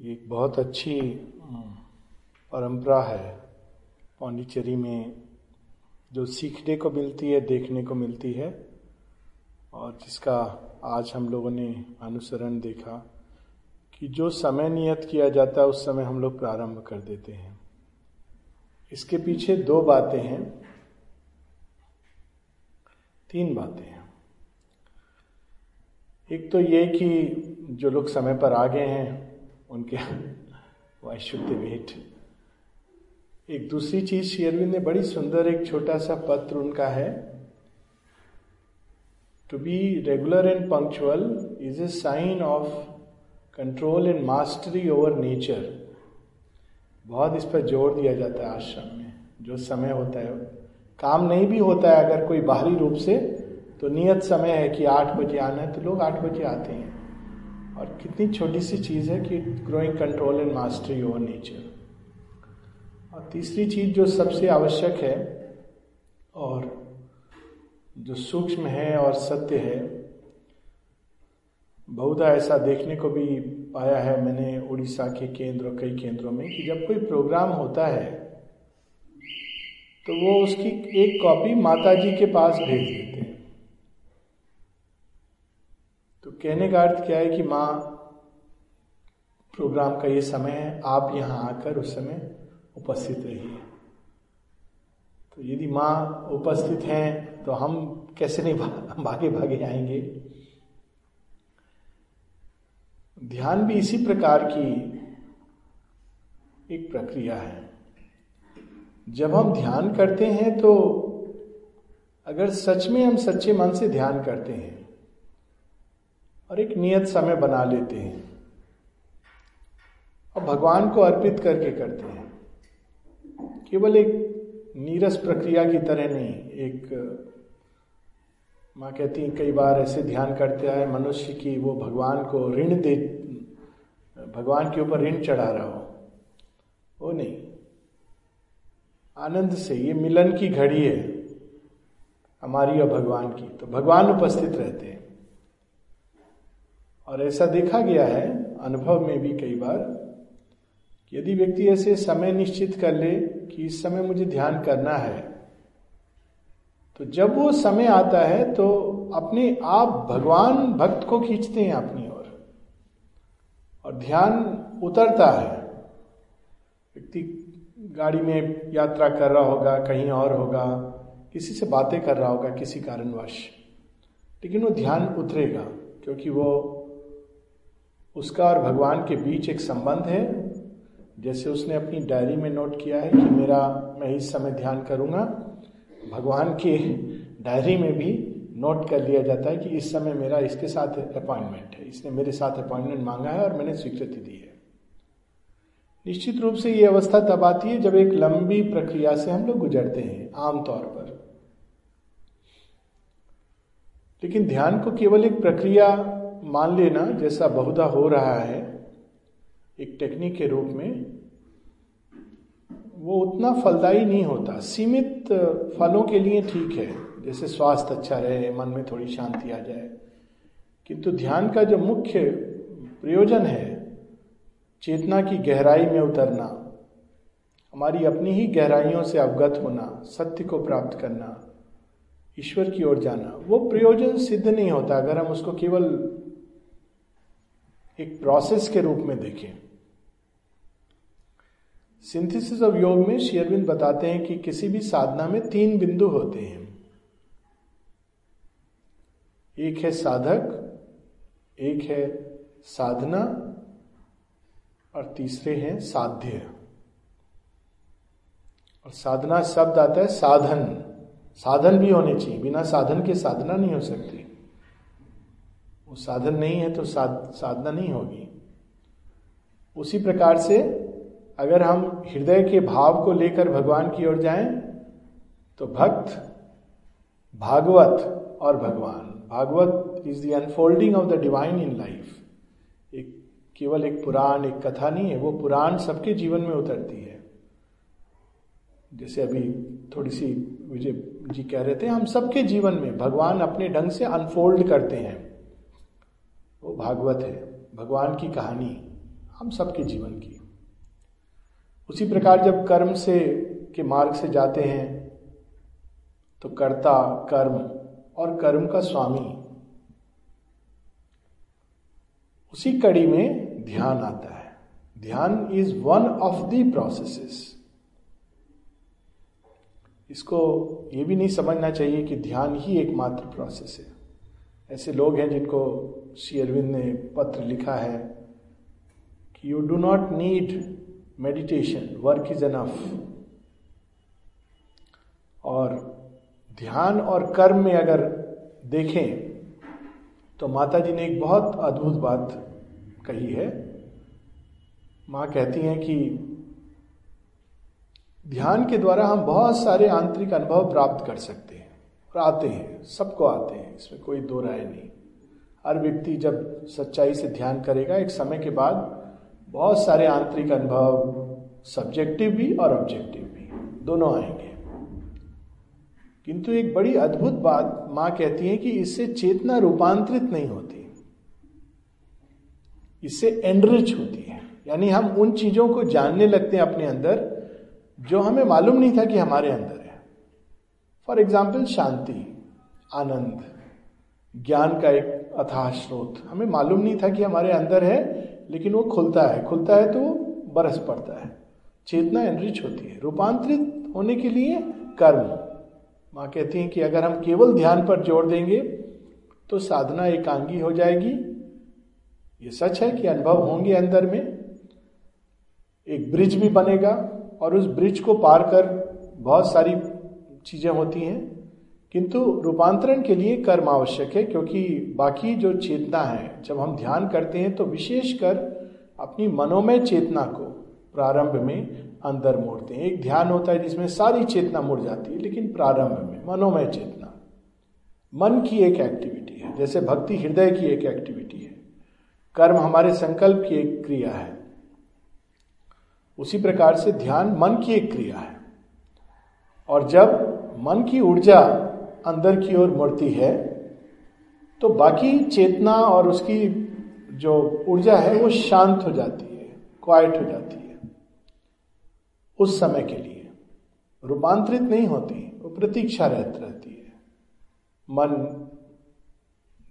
ये एक बहुत अच्छी परंपरा है। पांडिचेरी में जो सीखने को मिलती है, देखने को मिलती है, और जिसका आज हम लोगों ने अनुसरण देखा कि जो समय नियत किया जाता है, उस समय हम लोग प्रारंभ कर देते हैं। इसके पीछे दो बातें हैं। तीन बातें हैं। एक तो ये कि जो लोग समय पर आ गए हैं उनके वाई शुद्ध भेंट। एक दूसरी चीज़ शेयरविंद ने बड़ी सुंदर एक छोटा सा पत्र उनका है। To be regular and punctual is a sign of control and mastery over nature बहुत इस पर ज़ोर दिया जाता है आश्रम में, जो समय होता है। काम नहीं भी होता है अगर कोई बाहरी रूप से तो नियत समय है कि आठ बजे आना है तो लोग आठ बजे आते हैं। और कितनी छोटी सी चीज़ है कि growing control and mastery over nature और तीसरी चीज़ जो सबसे आवश्यक है और जो सूक्ष्म है और सत्य है, बहुधा ऐसा देखने को भी पाया है मैंने उड़ीसा के केंद्र, कई केंद्रों में कि जब कोई प्रोग्राम होता है तो वो उसकी एक कॉपी माता जी के पास भेज देते हैं तो कहने का अर्थ क्या है कि माँ प्रोग्राम का ये समय है आप यहाँ आकर उस समय उपस्थित रहिए। तो यदि माँ उपस्थित हैं तो हम कैसे नहीं भा, भागे भागे आएँगे? ध्यान भी इसी प्रकार की एक प्रक्रिया है। जब हम ध्यान करते हैं तो अगर सच में हम सच्चे मन से ध्यान करते हैं और एक नियत समय बना लेते हैं। और भगवान को अर्पित करके करते हैं। केवल एक नीरस प्रक्रिया की तरह नहीं, एक, माँ कहती है, कई बार ऐसे ध्यान करते आए, मनुष्य की वो भगवान को ऋण दे, भगवान के ऊपर ऋण चढ़ा रहा हो। वो नहीं। आनंद से, ये मिलन की घड़ी है, हमारी और भगवान की। तो भगवान उपस्थित रहते हैं। और ऐसा देखा गया है, अनुभव में भी कई बार यदि व्यक्ति ऐसे समय निश्चित कर ले कि इस समय मुझे ध्यान करना है तो जब वो समय आता है तो अपने आप भगवान भक्त को खींचते हैं अपनी ओर। और ध्यान उतरता है। व्यक्ति गाड़ी में यात्रा कर रहा होगा, कहीं और होगा, किसी से बातें कर रहा होगा, किसी कारणवश, लेकिन वो ध्यान उतरेगा, क्योंकि वो उसका और भगवान के बीच एक संबंध है। जैसे उसने अपनी डायरी में नोट किया है कि मेरा, मैं इस समय ध्यान करूँगा। भगवान के डायरी में भी नोट कर लिया जाता है कि इस समय मेरा इसके साथ अपॉइंटमेंट है। इसने मेरे साथ अपॉइंटमेंट मांगा है और मैंने स्वीकृति दी है। निश्चित रूप से ये अवस्था तब आती है जब एक लंबी प्रक्रिया से हम लोग गुजरते हैं, आमतौर पर। लेकिन ध्यान को केवल एक प्रक्रिया मान लेना, जैसा बहुधा हो रहा है, एक टेक्निक के रूप में, वो उतना फलदायी नहीं होता। सीमित फलों के लिए ठीक है। जैसे स्वास्थ्य अच्छा रहे, मन में थोड़ी शांति आ जाए। किंतु ध्यान का जो मुख्य प्रयोजन है, चेतना की गहराई में उतरना, हमारी अपनी ही गहराइयों से अवगत होना, सत्य को प्राप्त करना, ईश्वर की ओर जाना, वो प्रयोजन सिद्ध नहीं होता। अगर हम उसको केवल एक प्रोसेस के रूप में देखें। सिंथेसिस ऑफ़ योग में शेयरविंद बताते हैं कि किसी भी साधना में तीन बिंदु होते हैं। एक है साधक, एक है साधना, और तीसरे हैं साध्य। और साधना शब्द आता है साधन। साधन भी होने चाहिए, बिना साधन के साधना नहीं हो सकती। साधन नहीं है तो साध, साधना नहीं होगी। उसी प्रकार से अगर हम हृदय के भाव को लेकर भगवान की ओर जाएँ तो भक्त भागवत और भगवान। Bhagavat is the unfolding of the divine in life एक केवल एक पुराण एक कथा नहीं है वो पुराण सबके जीवन में उतरती है। जैसे अभी थोड़ी सी विजय जी कह रहे थे हम सबके जीवन में भगवान अपने ढंग से अनफोल्ड करते हैं। वो भागवत है, भगवान की कहानी हम सबके जीवन की। उसी प्रकार जब कर्म से के मार्ग से जाते हैं तो कर्ता, कर्म और कर्म का स्वामी, उसी कड़ी में ध्यान आता है। Dhyan is one of the processes इसको ये भी नहीं समझना चाहिए कि ध्यान ही एकमात्र प्रोसेस है। ऐसे लोग हैं जिनको श्री अरविंद ने पत्र लिखा है कि you do not need meditation work is enough और ध्यान और कर्म में अगर देखें तो माता जी ने एक बहुत अद्भुत बात कही है। माँ कहती हैं कि ध्यान के द्वारा हम बहुत सारे आंतरिक अनुभव प्राप्त कर सकते हैं। आते हैं, सबको आते हैं, इसमें कोई दो राय नहीं। हर व्यक्ति जब सच्चाई से ध्यान करेगा, एक समय के बाद बहुत सारे आंतरिक अनुभव सब्जेक्टिव भी और ऑब्जेक्टिव भी, दोनों आएँगे। किंतु एक बड़ी अद्भुत बात माँ कहती है कि इससे चेतना रूपांतरित नहीं होती। इससे एनरिच होती है। यानी हम उन चीज़ों को जानने लगते हैं अपने अंदर, जो हमें मालूम नहीं था कि हमारे अंदर है। फॉर एग्ज़ाम्पल, शांति, आनंद, ज्ञान का एक अथाह स्रोत हमें मालूम नहीं था कि हमारे अंदर है, लेकिन वो खुलता है। खुलता है तो बरस पड़ता है। चेतना एनरिच होती है। रूपांतरित होने के लिए कर्म। माँ कहती हैं कि अगर हम केवल ध्यान पर ज़ोर देंगे तो साधना एकांगी हो जाएगी। ये सच है कि अनुभव होंगे अंदर में। एक ब्रिज भी बनेगा और उस ब्रिज को पार कर बहुत सारी चीज़ें होती हैं, किंतु रूपांतरण के लिए कर्म आवश्यक है, क्योंकि बाकी जो चेतना है, जब हम ध्यान करते हैं तो विशेषकर अपनी मनोमय चेतना को प्रारंभ में अंदर मोड़ते हैं। एक ध्यान होता है जिसमें सारी चेतना मुड़ जाती है, लेकिन प्रारंभ में मनोमय चेतना। मन की एक एक्टिविटी है, जैसे भक्ति हृदय की एक एक्टिविटी है। कर्म हमारे संकल्प की एक क्रिया है। उसी प्रकार से ध्यान मन की एक क्रिया है। और जब मन की ऊर्जा अंदर की ओर मुड़ती है तो बाकी चेतना और उसकी जो ऊर्जा है वो शांत हो जाती है क्वाइट हो जाती है, उस समय के लिए। रूपांतरित नहीं होती, वो प्रतीक्षा रहती रहती है। मन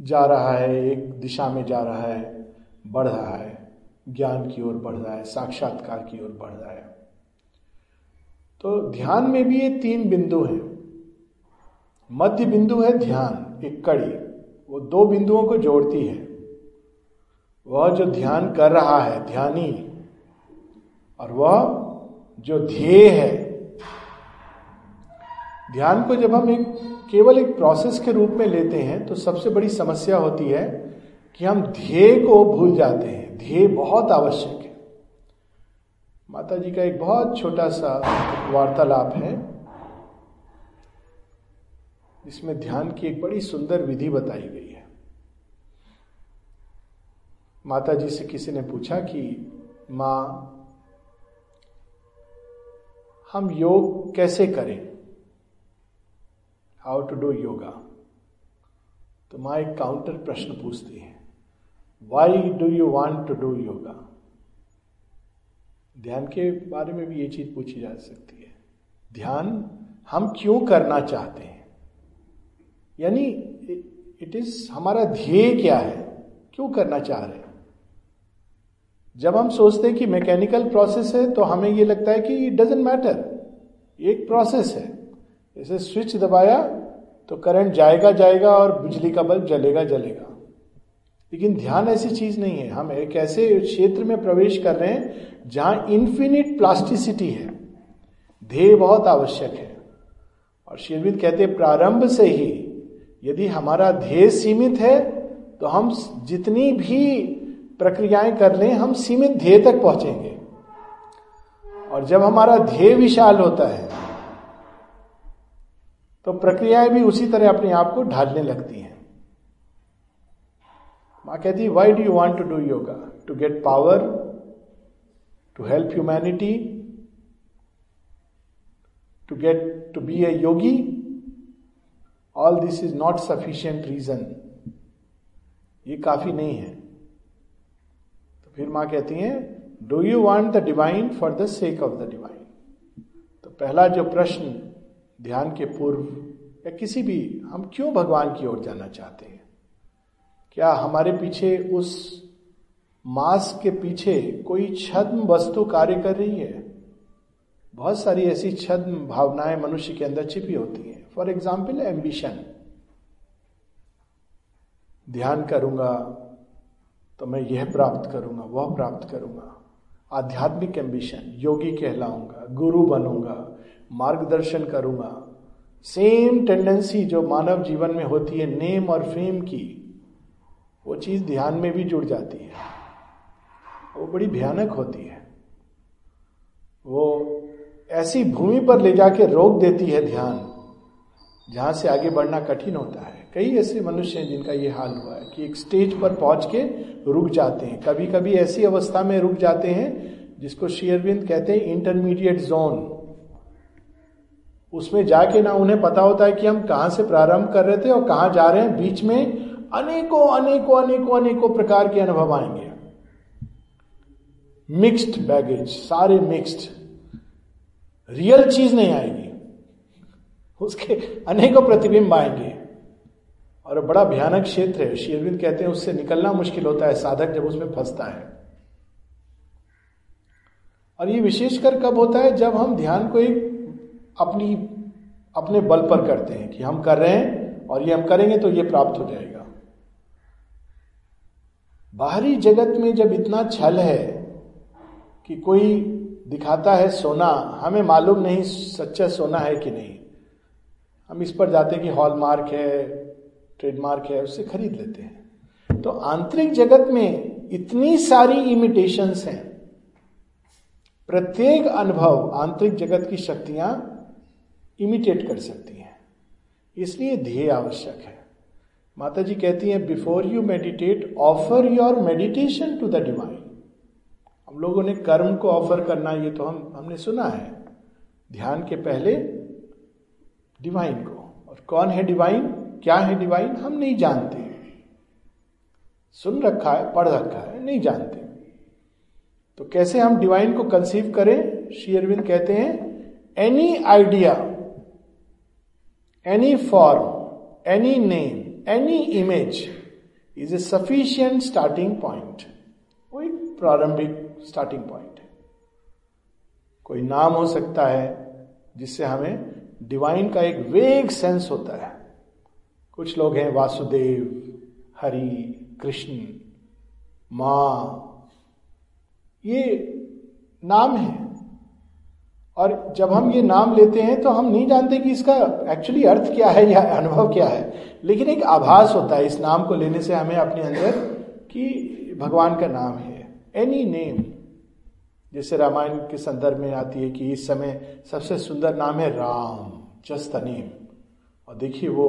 जा रहा है, एक दिशा में जा रहा है, बढ़ रहा है, ज्ञान की ओर बढ़ रहा है, साक्षात्कार की ओर बढ़ रहा है। तो ध्यान में भी ये तीन बिंदु हैं। मध्य बिंदु है ध्यान, एक कड़ी। वो दो बिंदुओं को जोड़ती है। वह जो ध्यान कर रहा है, ध्यानी, और वह जो ध्येय है। ध्यान को जब हम एक, केवल एक प्रोसेस के रूप में लेते हैं तो सबसे बड़ी समस्या होती है कि हम ध्येय को भूल जाते हैं। ध्येय बहुत आवश्यक है। माता जी का एक बहुत छोटा सा वार्तालाप है। इसमें ध्यान की एक बड़ी सुंदर विधि बताई गई है। माता जी से किसी ने पूछा कि, माँ, हम योग कैसे करें? हाउ टू डू योगा तो माँ एक काउंटर प्रश्न पूछती है why do you want to do yoga ध्यान के बारे में भी ये चीज़ पूछी जा सकती है। ध्यान हम क्यों करना चाहते हैं? यानी इट इज़ हमारा ध्येय क्या है? क्यों करना चाह रहे हैं? जब हम सोचते हैं कि मैकेनिकल प्रोसेस है तो हमें ये लगता है कि इट डजेंट मैटर एक प्रोसेस है। जैसे स्विच दबाया तो करंट जाएगा जाएगा और बिजली का बल्ब जलेगा जलेगा। लेकिन ध्यान ऐसी चीज़ नहीं है। हम एक ऐसे क्षेत्र में प्रवेश कर रहे हैं जहाँ इन्फिनिट प्लास्टिसिटी है। ध्येय बहुत आवश्यक है। और शेरविंद कहते प्रारंभ से ही यदि हमारा ध्येय सीमित है तो हम जितनी भी प्रक्रियाएँ कर लें, हम सीमित ध्येय तक पहुँचेंगे। और जब हमारा ध्येय विशाल होता है तो प्रक्रियाएँ भी उसी तरह अपने आप को ढालने लगती हैं। माँ कहती why do you want to do yoga to get power to help humanity to get to be a yogi all this is not sufficient reason ये काफ़ी नहीं है। तो फिर माँ कहती है do you want the divine for the sake of the divine तो पहला जो प्रश्न ध्यान के पूर्व या किसी भी, हम क्यों भगवान की ओर जाना चाहते हैं? क्या हमारे पीछे उस मास के पीछे कोई छद्म वस्तु कार्य कर रही है? बहुत सारी ऐसी छद्म भावनाएँ मनुष्य के अंदर छिपी होती हैं। फॉर एग्ज़ाम्पल एम्बिशन ध्यान करूँगा तो मैं यह प्राप्त करूँगा, वह प्राप्त करूँगा। आध्यात्मिक एम्बिशन योगी कहलाऊँगा, गुरु बनूँगा, मार्गदर्शन करूँगा। सेम टेंडेंसी जो मानव जीवन में होती है नेम और फेम की, वो चीज़ ध्यान में भी जुड़ जाती है। वो बड़ी भयानक होती है। वो ऐसी भूमि पर ले जाके रोक देती है ध्यान। जहाँ से आगे बढ़ना कठिन होता है। कई ऐसे मनुष्य हैं जिनका ये हाल हुआ है कि एक स्टेज पर पहुँच के रुक जाते हैं। कभी कभी ऐसी अवस्था में रुक जाते हैं जिसको शेयरविंद कहते हैं इंटरमीडिएट जोन उसमें जाके ना उन्हें पता होता है कि हम कहाँ से प्रारंभ कर रहे थे और कहाँ जा रहे हैं। बीच में अनेकों अनेकों अनेकों अनेकों प्रकार के अनुभव आएँगे। मिक्स्ड बैगेज सारे मिक्स्ड रियल चीज़ नहीं आएगी। उसके अनेकों प्रतिबिंब आएँगे। और बड़ा भयानक क्षेत्र है। शेरविंद कहते हैं, उससे निकलना मुश्किल होता है। साधक जब उसमें फंसता है। और ये विशेषकर कब होता है? जब हम ध्यान को एक अपनी, अपने बल पर करते हैं कि हम कर रहे हैं और ये हम करेंगे तो ये प्राप्त हो जाएगा। बाहरी जगत में जब इतना छल है कि कोई दिखाता है सोना, हमें मालूम नहीं सच्चा सोना है कि नहीं। हम इस पर जाते हैं कि हॉलमार्क है, ट्रेडमार्क है, उससे खरीद लेते हैं। तो आंतरिक जगत में इतनी सारी इमिटेशंस हैं। प्रत्येक अनुभव आंतरिक जगत की शक्तियाँ इमिटेट कर सकती हैं। इसलिए ध्येय आवश्यक है। माता जी कहती हैं before you meditate offer your meditation to the divine हम लोगों ने कर्म को ऑफ़र करना, ये तो हम, हमने सुना है। ध्यान के पहले डिवाइन को। और कौन है डिवाइन क्या है डिवाइन हम नहीं जानते। सुन रखा है, पढ़ रखा है, नहीं जानते। तो कैसे हम डिवाइन को कंसीव करें? श्री अरविंद कहते हैं any idea any form any name any image is a sufficient starting point वो एक प्रारंभिक स्टार्टिंग पॉइंट है। कोई नाम हो सकता है जिससे हमें डिवाइन का एक वेग सेंस होता है। कुछ लोग हैं, वासुदेव, हरि, कृष्ण, माँ, ये नाम है। और जब हम ये नाम लेते हैं तो हम नहीं जानते कि इसका एक्चुअली अर्थ क्या है या अनुभव क्या है। लेकिन एक आभास होता है इस नाम को लेने से हमें अपने अंदर कि भगवान का नाम है। एनी नेम जैसे रामायण के संदर्भ में आती है कि इस समय सबसे सुंदर नाम है राम। जस्ट नेम और देखिए वो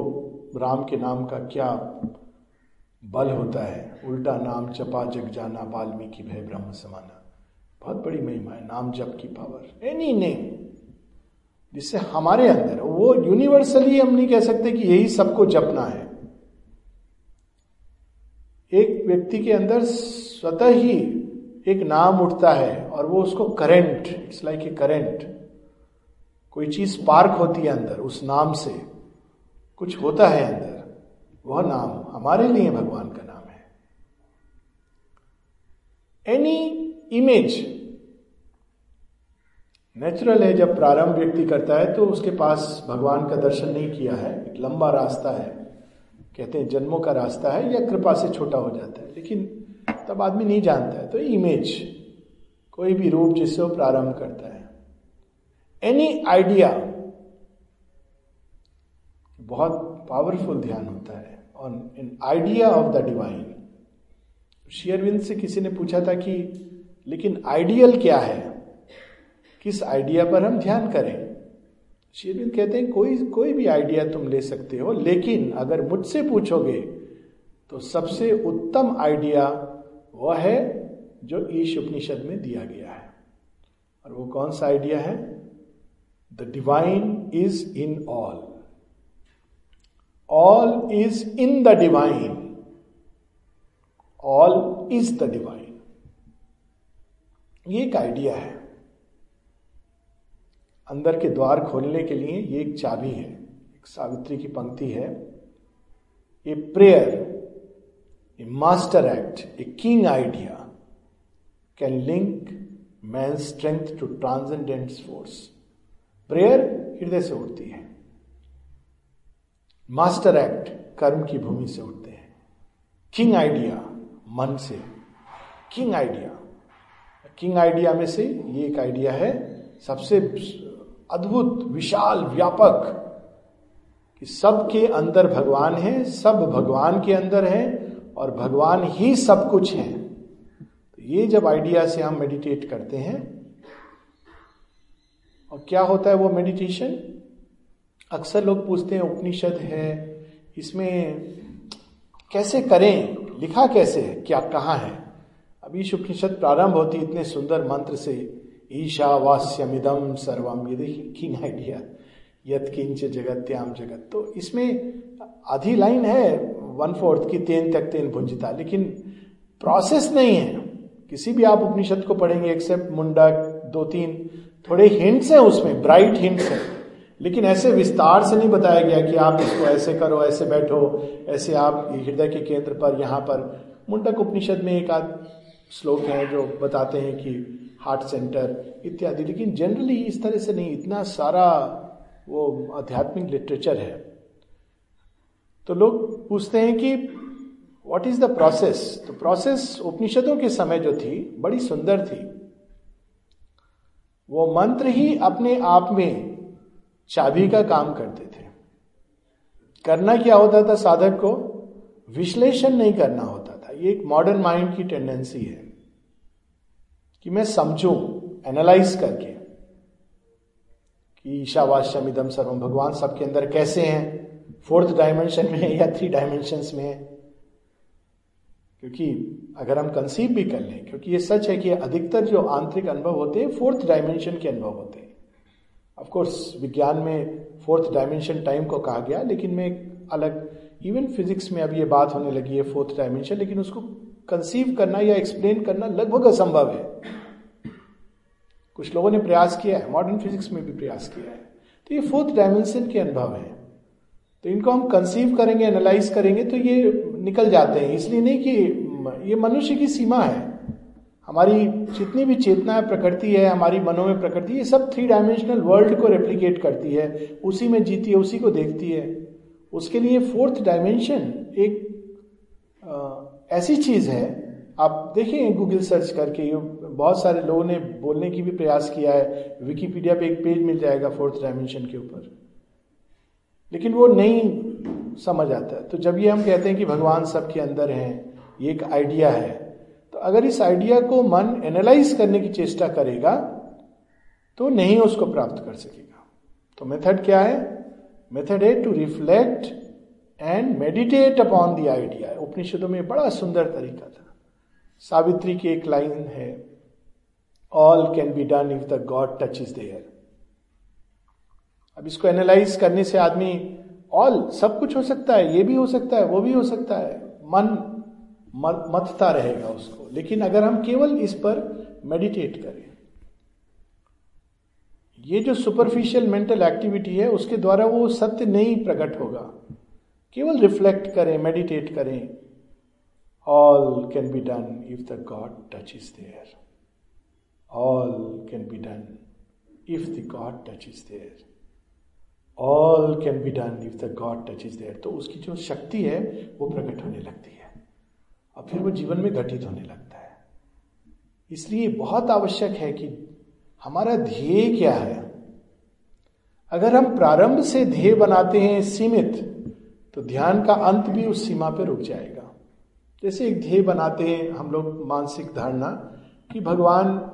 राम के नाम का क्या बल होता है। उल्टा नाम चपा जग जाना, वाल्मीकि भय ब्रह्म समाना। बहुत बड़ी महिमा है, नाम जप की पावर एनी नेम जिससे हमारे अंदर, वो यूनिवर्सली हम नहीं कह सकते कि यही सबको जपना है। एक व्यक्ति के अंदर स्वतः ही एक नाम उठता है और वो उसको current it's like a current कोई चीज़ पार्क होती है अंदर, उस नाम से, कुछ होता है अंदर, वह नाम हमारे लिए भगवान का नाम है। एनी इमेज नेचुरल है, जब प्रारंभ व्यक्ति करता है तो उसके पास भगवान का दर्शन नहीं किया है, एक लंबा रास्ता है। कहते हैं, जन्मों का रास्ता है, या कृपा से छोटा हो जाता है, लेकिन तब आदमी नहीं जानता है। तो इमेज कोई भी रूप जिससे वो प्रारंभ करता है। एनी आइडिया बहुत पावरफुल ध्यान होता है। On an idea of the divine Sri Aurobindo से किसी ने पूछा था कि, लेकिन आइडियल क्या है? किस आइडिया पर हम ध्यान करें? शेरविंद कहते हैं, कोई कोई भी आइडिया तुम ले सकते हो, लेकिन अगर मुझसे पूछोगे तो सबसे उत्तम आइडिया वह है जो ईश उपनिषद में दिया गया है। और वो कौन सा आइडिया है? The divine is in all all is in the divine all is the divine ये एक आइडिया है। अंदर के द्वार खोलने के लिए ये एक चाबी है। एक सावित्री की पंक्ति है। A prayer a master act a king idea can link man strength to transcendent force prayer हृदय से उठती है। मास्टर एक्ट कर्म की भूमि से उठते हैं। किंग आइडिया मन से। King idea. किंग आइडिया में से ये एक आइडिया है, सबसे अद्भुत, विशाल, व्यापक, कि सबके अंदर भगवान है, सब भगवान के अंदर है, और भगवान ही सब कुछ है। तो ये जब आइडिया से हम मेडिटेट करते हैं और क्या होता है वो मेडिटेशन अक्सर लोग पूछते हैं, उपनिषद है, इसमें कैसे करें? लिखा कैसे है? क्या, कहाँ है? अभी उपनिषद प्रारंभ होती इतने सुंदर मंत्र से। ईशावास्यमिदम सर्वम ये किंग आइडिया यत किंच जगत्याम जगत। तो इसमें आधी लाइन है वन फोर्थ की, तेन तक तेन भुंजता। लेकिन प्रोसेस नहीं है। किसी भी आप उपनिषद को पढ़ेंगे एक्सेप्ट मुंडक दो तीन थोड़े हिंट्स हैं उसमें ब्राइट हिंट्स हैं। लेकिन ऐसे विस्तार से नहीं बताया गया कि आप इसको ऐसे करो, ऐसे बैठो, ऐसे आप हृदय के केंद्र पर, यहाँ पर। मुंडक उपनिषद में एक आध श्लोक है जो बताते हैं कि हार्ट सेंटर इत्यादि। लेकिन जनरली इस तरह से नहीं, इतना सारा वो आध्यात्मिक लिटरेचर है। तो लोग पूछते हैं कि व्हाट इज़ द प्रोसेस तो प्रोसेस उपनिषदों के समय जो थी, बड़ी सुंदर थी। वो मंत्र ही अपने आप में चाबी का काम करते थे। करना क्या होता था साधक को? विश्लेषण नहीं करना होता था। ये एक मॉडर्न माइंड की टेंडेंसी है कि मैं समझू एनालाइज करके कि ईशावास्यम इदम सर्वम भगवान सबके अंदर कैसे हैं? फोर्थ डायमेंशन में है या थ्री डायमेंशन में है? क्योंकि अगर हम कंसीव भी कर लें, क्योंकि ये सच है कि अधिकतर जो आंतरिक अनुभव होते हैं फोर्थ डायमेंशन के अनुभव होते हैं। ऑफ़ कोर्स विज्ञान में फोर्थ डायमेंशन टाइम को कहा गया, लेकिन मैं अलग इवन फिजिक्स में अब ये बात होने लगी है फोर्थ डायमेंशन लेकिन उसको कंसीव करना या एक्सप्लेन करना लगभग असंभव है। कुछ लोगों ने प्रयास किया है मॉडर्न फिजिक्स में भी प्रयास किया है। तो ये फोर्थ डायमेंशन के अनुभव है। तो इनको हम कंसीव करेंगे एनालाइज करेंगे तो ये निकल जाते हैं। इसलिए नहीं कि ये मनुष्य की सीमा है। हमारी जितनी भी चेतना है प्रकृति है हमारी मनो में प्रकृति ये सब थ्री डायमेंशनल वर्ल्ड को रेप्लीकेट करती है। उसी में जीती है उसी को देखती है। उसके लिए फोर्थ डायमेंशन एक आ, ऐसी चीज़ है। आप देखिए गूगल सर्च करके बहुत सारे लोगों ने बोलने की भी प्रयास किया है। विकीपीडिया पे एक पेज मिल जाएगा फोर्थ डायमेंशन के ऊपर। लेकिन वो नहीं समझ आता है। तो जब ये हम कहते हैं कि भगवान सबके अंदर हैं, ये एक आइडिया है तो अगर इस आइडिया को मन एनालाइज करने की चेष्टा करेगा तो नहीं उसको प्राप्त कर सकेगा। तो मेथड क्या है? मेथड है to reflect and meditate upon the idea उपनिषदों में बड़ा सुंदर तरीका था। सावित्री की एक लाइन है all can be done if the god touch is there अब इसको एनालाइज करने से आदमी ऑल सब कुछ हो सकता है, ये भी हो सकता है, वो भी हो सकता है। मन मतता रहेगा उसको। लेकिन अगर हम केवल इस पर मेडिटेट करें, ये जो सुपरफिशियल मेंटल एक्टिविटी है, उसके द्वारा वो सत्य नहीं प्रकट होगा। केवल रिफ्लेक्ट करें मेडिटेट करें all can be done if the God touch is there all can be done if the God touch is there all can be done if the God touch is there तो उसकी जो शक्ति है, वो प्रकट होने लगती है। और फिर वो जीवन में घटित होने लगता है। इसलिए बहुत आवश्यक है कि हमारा ध्येय क्या है? अगर हम प्रारंभ से ध्येय बनाते हैं सीमित तो ध्यान का अंत भी उस सीमा पर रुक जाएगा। जैसे एक ध्येय बनाते हैं, हम लोग मानसिक धारणा कि भगवान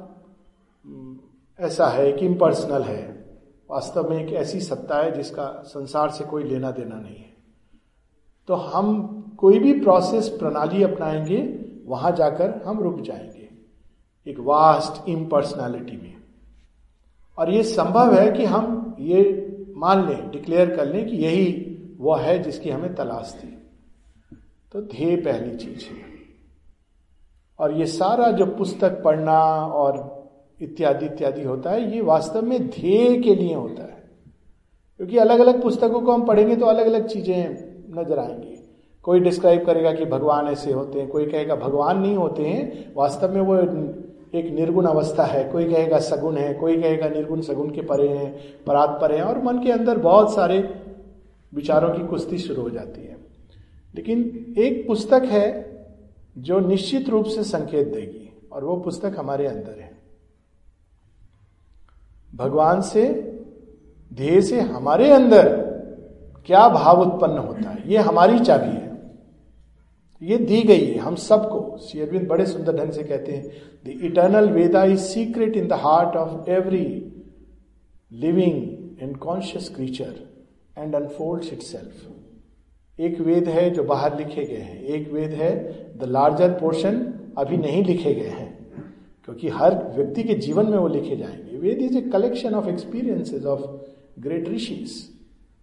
ऐसा है कि इम्पर्सनल है। वास्तव में एक ऐसी सत्ता है जिसका संसार से कोई लेना देना नहीं है। तो हम कोई भी प्रोसेस प्रणाली अपनाएँगे, वहाँ जाकर हम रुक जाएँगे। एक वास्ट इम्पर्सनैलिटी में। और ये संभव है कि हम ये मान लें डिक्लेयर कर लें कि यही वह है जिसकी हमें तलाश थी। तो ध्येय पहली चीज़ है। और ये सारा जो पुस्तक पढ़ना और इत्यादि इत्यादि होता है, ये वास्तव में ध्येय के लिए होता है। क्योंकि अलग अलग पुस्तकों को हम पढ़ेंगे तो अलग अलग चीज़ें नज़र आएँगी। कोई डिस्क्राइब करेगा कि भगवान ऐसे होते हैं, कोई कहेगा भगवान नहीं होते हैं, वास्तव में वो एक निर्गुण अवस्था है। कोई कहेगा सगुण है, कोई कहेगा निर्गुण सगुण के परे हैं परात परे हैं, और मन के अंदर बहुत सारे विचारों की कुश्ती शुरू हो जाती है। लेकिन एक पुस्तक है जो निश्चित रूप से संकेत देगी, और वो पुस्तक हमारे अंदर है। भगवान से ध्येय से हमारे अंदर क्या भाव उत्पन्न होता है? ये हमारी चाबी है। ये दी गई है हम सबको। श्री अरविंद बड़े सुंदर ढंग से कहते हैं the eternal Veda is secret in the heart of every living and conscious creature and unfold itself एक वेद है जो बाहर लिखे गए हैं। एक वेद है द लार्जर पोर्शन अभी नहीं लिखे गए हैं, क्योंकि हर व्यक्ति के जीवन में वो लिखे जाएँगे। Veda is a collection of experiences of great rishis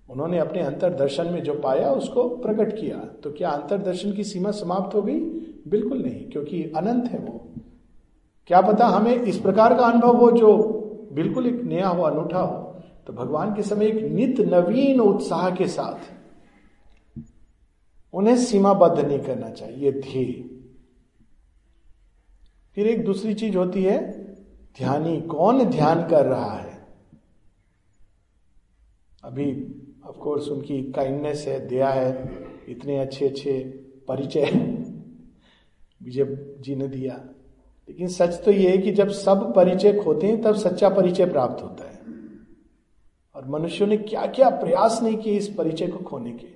उन्होंने अपने अंतरदर्शन में जो पाया, उसको प्रकट किया। तो क्या अंतरदर्शन की सीमा समाप्त हो गई? बिल्कुल नहीं, क्योंकि अनंत है वो। क्या पता हमें इस प्रकार का अनुभव हो जो बिल्कुल एक नया हो, अनूठा हो। तो भगवान के समय एक नित नवीन उत्साह के साथ उन्हें सीमाबद्ध नहीं करना चाहिए ध्येय। फिर एक दूसरी चीज़ होती है ध्यानी कौन ध्यान कर रहा है? अभी ऑफ़ कोर्स उनकी काइंडनेस है, दया है, इतने अच्छे अच्छे परिचय विजय जी ने दिया। लेकिन सच तो ये है कि जब सब परिचय खोते हैं, तब सच्चा परिचय प्राप्त होता है। और मनुष्यों ने क्या क्या प्रयास नहीं किए इस परिचय को खोने के?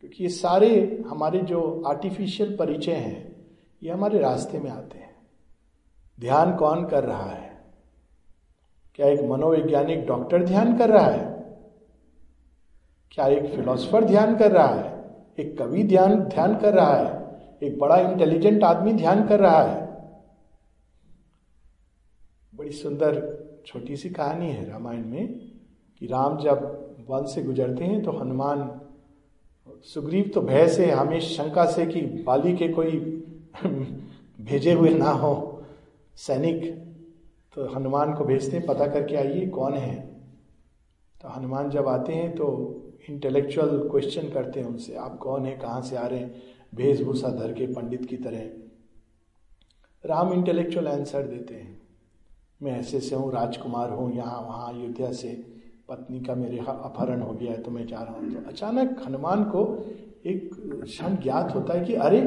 क्योंकि ये सारे हमारे जो आर्टिफिशियल परिचय हैं, ये हमारे रास्ते में आते हैं। ध्यान कौन कर रहा है? क्या एक मनोवैज्ञानिक डॉक्टर ध्यान कर रहा है? क्या एक फिलोसफर ध्यान कर रहा है? एक कवि ध्यान ध्यान कर रहा है? एक बड़ा इंटेलिजेंट आदमी ध्यान कर रहा है? बड़ी सुंदर छोटी सी कहानी है रामायण में कि राम जब वन से गुजरते हैं तो हनुमान, सुग्रीव तो भय से हमेशा शंका से कि बाली के कोई भेजे हुए ना हो। सैनिक तो हनुमान को भेजते हैं, पता करके आइए कौन है। तो हनुमान जब आते हैं तो इंटेलेक्चुअल क्वेश्चन करते हैं उनसे, आप कौन है, कहाँ से आ रहे हैं? वेशभूषा धर के, पंडित की तरह। राम इंटेलेक्चुअल आंसर देते हैं। मैं ऐसे से हूँ, राजकुमार हूँ, यहाँ, वहाँ, अयोध्या से, पत्नी का मेरे अपहरण हो गया है तो मैं जा रहा हूँ। तो अचानक हनुमान को एक क्षण ज्ञात होता है कि, अरे,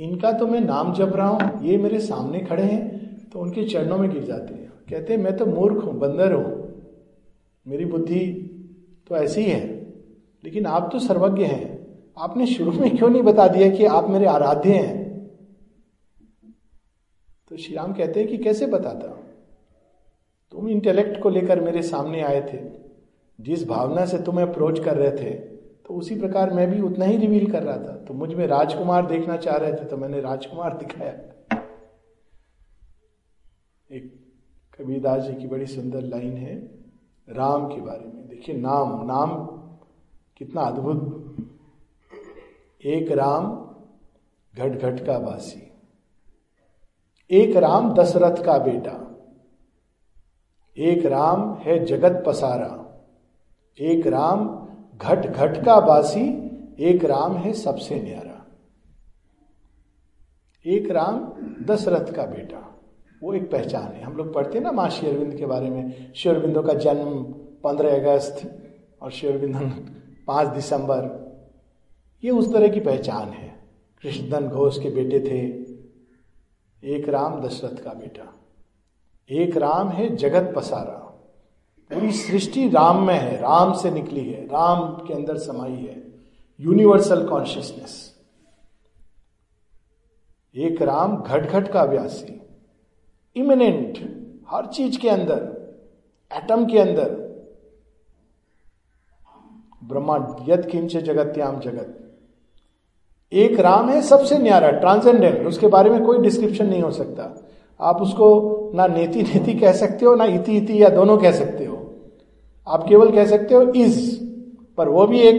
इनका तो मैं नाम जप रहा हूँ, ये मेरे सामने खड़े हैं तो उनके चरणों में गिर जाते हैं। कहते हैं, मैं तो मूर्ख हूँ, बंदर हूँ। मेरी बुद्धि तो ऐसी है, लेकिन आप तो सर्वज्ञ हैं। आपने शुरू में क्यों नहीं बता दिया कि आप मेरे आराध्य हैं? तो श्री राम कहते हैं कि कैसे बताता? तुम इंटेलेक्ट को लेकर मेरे सामने आए थे। जिस भावना से तुम अप्रोच कर रहे थे तो उसी प्रकार मैं भी उतना ही रिवील कर रहा था। तो मुझमें राजकुमार देखना चाह रहे थे तो मैंने राजकुमार दिखाया। एक कबीरदास जी की बड़ी सुंदर लाइन है, राम के बारे में। देखिए, नाम नाम कितना अद्भुत। एक राम घट घट का वासी। एक राम, दशरथ का बेटा। एक राम है जगत पसारा। एक राम घट घट का बासी एक राम है सबसे न्यारा। एक राम, दशरथ का बेटा। वो एक पहचान है। हम लोग पढ़ते हैं ना माँ शेरविंद के बारे में। शेरविंदों का जन्म पंद्रह अगस्त और शेरविंद पाँच दिसंबर। ये उस तरह की पहचान है। कृष्णधन घोष के बेटे थे। एक राम दशरथ का बेटा। एक राम है जगत पसारा। पूरी सृष्टि राम में है, राम से निकली है, राम के अंदर समाई है। Universal consciousness. एक राम घट घट का व्यासी। इमिनेंट हर चीज़ के अंदर एटम के अंदर। ब्रह्मांड यद किंच जगत्याम जगत। एक राम है, सबसे न्यारा ट्रांसेंडेंट उसके बारे में कोई डिस्क्रिप्शन नहीं हो सकता। आप उसको ना नेति नेति कह सकते हो, ना इति इति या दोनों कह सकते हो। आप केवल कह सकते हो इज़ पर वो भी एक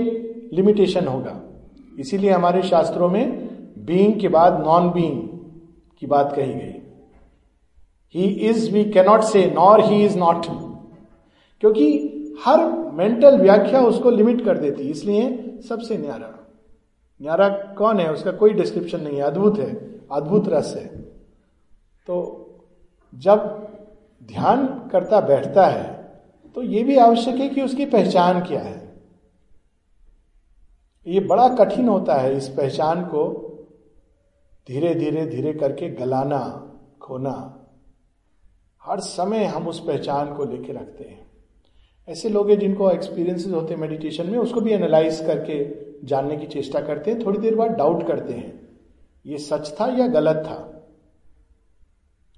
लिमिटेशन होगा। इसीलिए हमारे शास्त्रों में बीइंग के बाद नॉन बीइंग की बात कही गई। He is we cannot say nor he is not क्योंकि हर मेंटल व्याख्या उसको लिमिट कर देती इसलिए सबसे न्यारा। न्यारा कौन है? उसका कोई डिस्क्रिप्शन नहीं है। अद्भुत है। अद्भुत रस है। तो जब ध्यान करता बैठता है तो यह भी आवश्यक है कि उसकी पहचान क्या है। ये बड़ा कठिन होता है, इस पहचान को धीरे धीरे धीरे करके गलाना, खोना। हर समय हम उस पहचान को लेके रखते हैं। ऐसे लोग हैं जिनको एक्सपीरियंसेस होते हैं मेडिटेशन में, उसको भी एनालाइज करके जानने की चेष्टा करते हैं, थोड़ी देर बाद डाउट करते हैं। ये सच था या गलत था?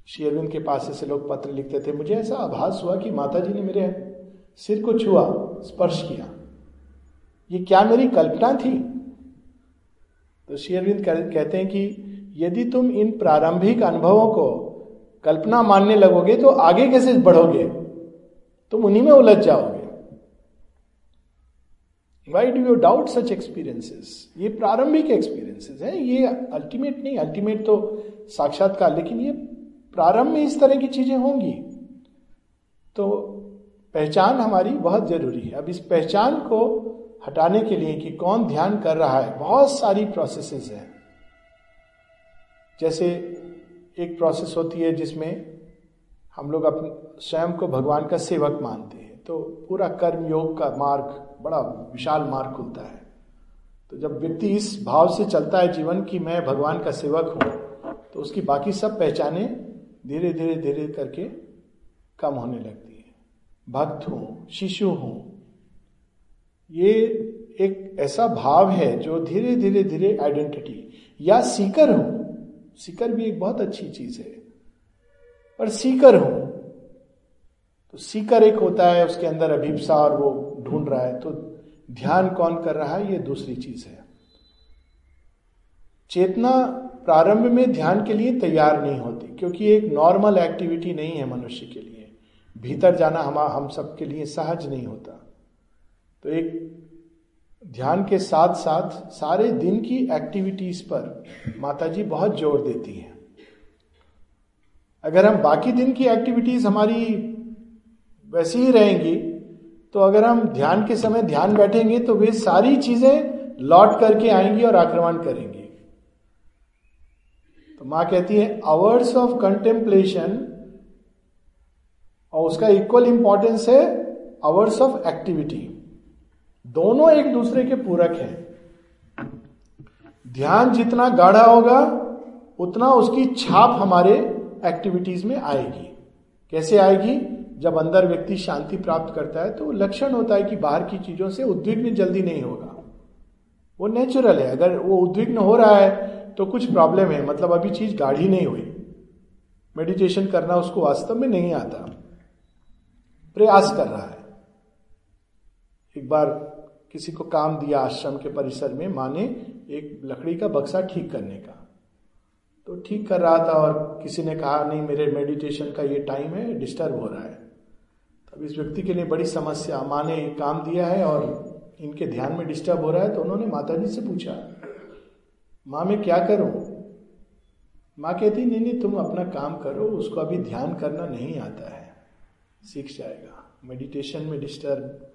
शेरविंद के पास ऐसे लोग पत्र लिखते थे। मुझे ऐसा आभास हुआ कि माता जी ने मेरे सिर को छुआ, स्पर्श किया। ये क्या मेरी कल्पना थी? तो शेरविंद कहते हैं कि यदि तुम इन प्रारंभिक अनुभवों को कल्पना मानने लगोगे तो आगे कैसे बढ़ोगे? तुम उन्हीं में उलझ जाओगे। Why do you doubt such experiences ये प्रारंभिक एक्सपीरियंसेस है। ये अल्टीमेट नहीं अल्टीमेट तो साक्षात्कार, लेकिन ये प्रारंभ में इस तरह की चीज़ें होंगी। तो पहचान हमारी बहुत ज़रूरी है। अब इस पहचान को हटाने के लिए कि कौन ध्यान कर रहा है, बहुत सारी प्रोसेसेस हैं। जैसे एक प्रोसेस होती है जिसमें हम लोग अपने स्वयं को भगवान का सेवक मानते हैं। तो पूरा कर्म योग का मार्ग, बड़ा विशाल मार्ग खुलता है। तो जब व्यक्ति इस भाव से चलता है जीवन की मैं भगवान का सेवक हूँ तो उसकी बाकी सब पहचाने धीरे धीरे धीरे करके कम होने लगती है। भक्त हूँ शिशु हूँ, ये एक ऐसा भाव है जो धीरे धीरे धीरे आइडेंटिटी या सीकर हूँ। सीकर भी एक बहुत अच्छी चीज़ है। पर सीकर हूँ तो सीकर एक होता है, उसके अंदर अभिप्सा और वो ढूंढ रहा है तो ध्यान कौन कर रहा है, ये दूसरी चीज़ है। चेतना प्रारंभ में ध्यान के लिए तैयार नहीं होती, क्योंकि एक नॉर्मल एक्टिविटी नहीं है मनुष्य के लिए। भीतर जाना हम हम सबके लिए सहज नहीं होता। तो एक ध्यान के साथ साथ सारे दिन की एक्टिविटीज़ पर माता जी बहुत ज़ोर देती हैं। अगर हम बाकी दिन की एक्टिविटीज़ हमारी वैसी ही रहेंगी तो अगर हम ध्यान के समय ध्यान बैठेंगे तो वे सारी चीज़ें लौट करके आएँगी और आक्रमण करेंगी। तो माँ कहती है आवर्स ऑफ़ कंटेम्पलेशन और उसका इक्वल इंपॉर्टेंस है आवर्स ऑफ़ एक्टिविटी दोनों एक दूसरे के पूरक हैं। ध्यान जितना गाढ़ा होगा, उतना उसकी छाप हमारे एक्टिविटीज़ में आएगी। कैसे आएगी? जब अंदर व्यक्ति शांति प्राप्त करता है तो लक्षण होता है कि बाहर की चीज़ों से उद्विग्न जल्दी नहीं होगा। वो नेचुरल है। अगर वो उद्विग्न हो रहा है तो कुछ प्रॉब्लम है। मतलब अभी चीज़ गाढ़ी नहीं हुई। मेडिटेशन करना उसको वास्तव में नहीं आता। प्रयास कर रहा है। एक बार किसी को काम दिया आश्रम के परिसर में माँ ने एक लकड़ी का बक्सा ठीक करने का। तो ठीक कर रहा था और किसी ने कहा, नहीं, मेरे मेडिटेशन का ये टाइम है डिस्टर्ब हो रहा है। तब इस व्यक्ति के लिए बड़ी समस्या। माँ ने काम दिया है और इनके ध्यान में डिस्टर्ब हो रहा है तो उन्होंने माता जी से पूछा, माँ, मैं क्या करूँ? माँ कहती, नहीं नहीं, तुम अपना काम करो, उसको अभी ध्यान करना नहीं आता है। सीख जाएगा। मेडिटेशन में डिस्टर्ब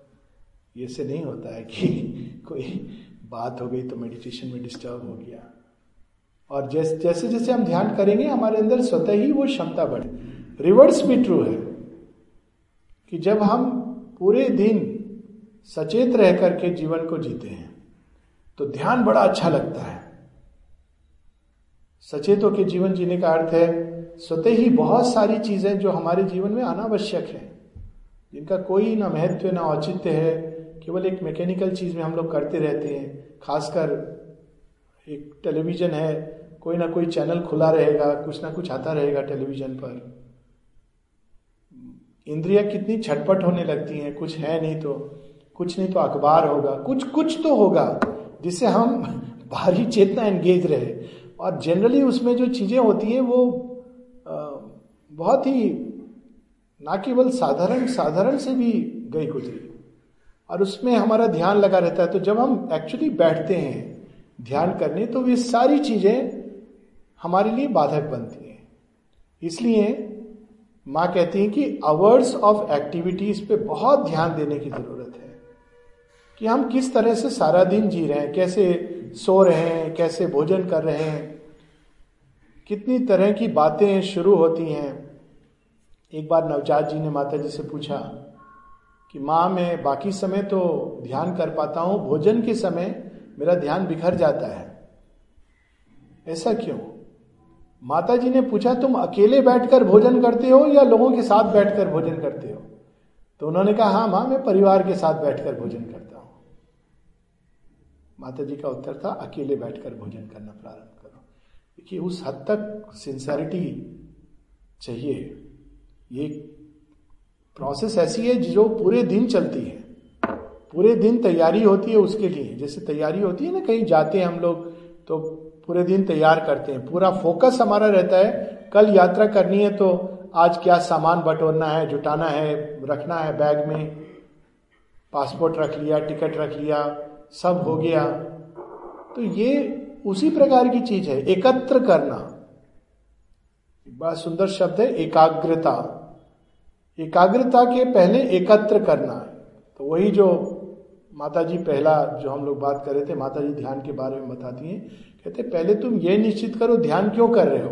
ये से नहीं होता है कि कोई बात हो गई तो मेडिटेशन में डिस्टर्ब हो गया। और जैसे जैसे जैसे हम ध्यान करेंगे, हमारे अंदर स्वतः ही वो क्षमता बढ़े। रिवर्स भी ट्रू है कि जब हम पूरे दिन सचेत रह करके जीवन को जीते हैं तो ध्यान बड़ा अच्छा लगता है। सचेतों के जीवन जीने का अर्थ है, स्वतः ही बहुत सारी चीज़ें जो हमारे जीवन में अनावश्यक है, जिनका कोई ना महत्व, ना औचित्य है केवल एक मैकेनिकल चीज़ में हम लोग करते रहते हैं। खासकर एक टेलीविज़न है, कोई ना कोई चैनल खुला रहेगा, कुछ ना कुछ आता रहेगा टेलीविज़न पर। इंद्रिया कितनी छटपट होने लगती हैं, कुछ है नहीं तो कुछ नहीं तो अखबार होगा, कुछ कुछ तो होगा, जिससे हम बाहरी चेतना एंगेज रहे। और जनरली उसमें जो चीज़ें होती हैं, वो बहुत ही ना केवल साधारण साधारण से भी गई गुजरी। और उसमें हमारा ध्यान लगा रहता है। तो जब हम एक्चुअली बैठते हैं, ध्यान करने तो वे सारी चीज़ें हमारे लिए बाधक बनती हैं। इसलिए माँ कहती हैं कि अवर्स ऑफ़ एक्टिविटीज़ पे बहुत ध्यान देने की ज़रूरत है कि हम किस तरह से सारा दिन जी रहे हैं, कैसे सो रहे हैं, कैसे भोजन कर रहे हैं, कितनी तरह की बातें शुरू होती हैं। एक बार नवजात जी ने माता जी से पूछा कि माँ, मैं बाकी समय तो ध्यान कर पाता हूँ, भोजन के समय मेरा ध्यान बिखर जाता है। ऐसा क्यों? माता जी ने पूछा, तुम अकेले बैठकर भोजन करते हो या लोगों के साथ बैठकर भोजन करते हो? तो उन्होंने कहा हाँ माँ, मैं परिवार के साथ बैठकर भोजन करता हूँ। माता जी का उत्तर था, अकेले बैठकर भोजन करना प्रारंभ करो। देखिए, उस हद तक सिंसेरिटी चाहिए। ये प्रोसेस ऐसी है जो पूरे दिन चलती है। पूरे दिन तैयारी होती है उसके लिए। जैसे तैयारी होती है ना, कहीं जाते हैं हम लोग तो पूरे दिन तैयार करते हैं। पूरा फोकस हमारा रहता है, कल यात्रा करनी है तो आज क्या सामान बटोरना है, जुटाना है, रखना है बैग में पासपोर्ट रख लिया टिकट रख लिया, सब हो गया। तो ये उसी प्रकार की चीज़ है, एकत्र करना। बड़ा सुंदर शब्द है, एकाग्रता। एकाग्रता के पहले एकत्र करना तो वही जो माता जी पहला जो हम लोग बात कर रहे थे माता जी ध्यान के बारे में बताती हैं, कहते पहले तुम ये निश्चित करो ध्यान क्यों कर रहे हो।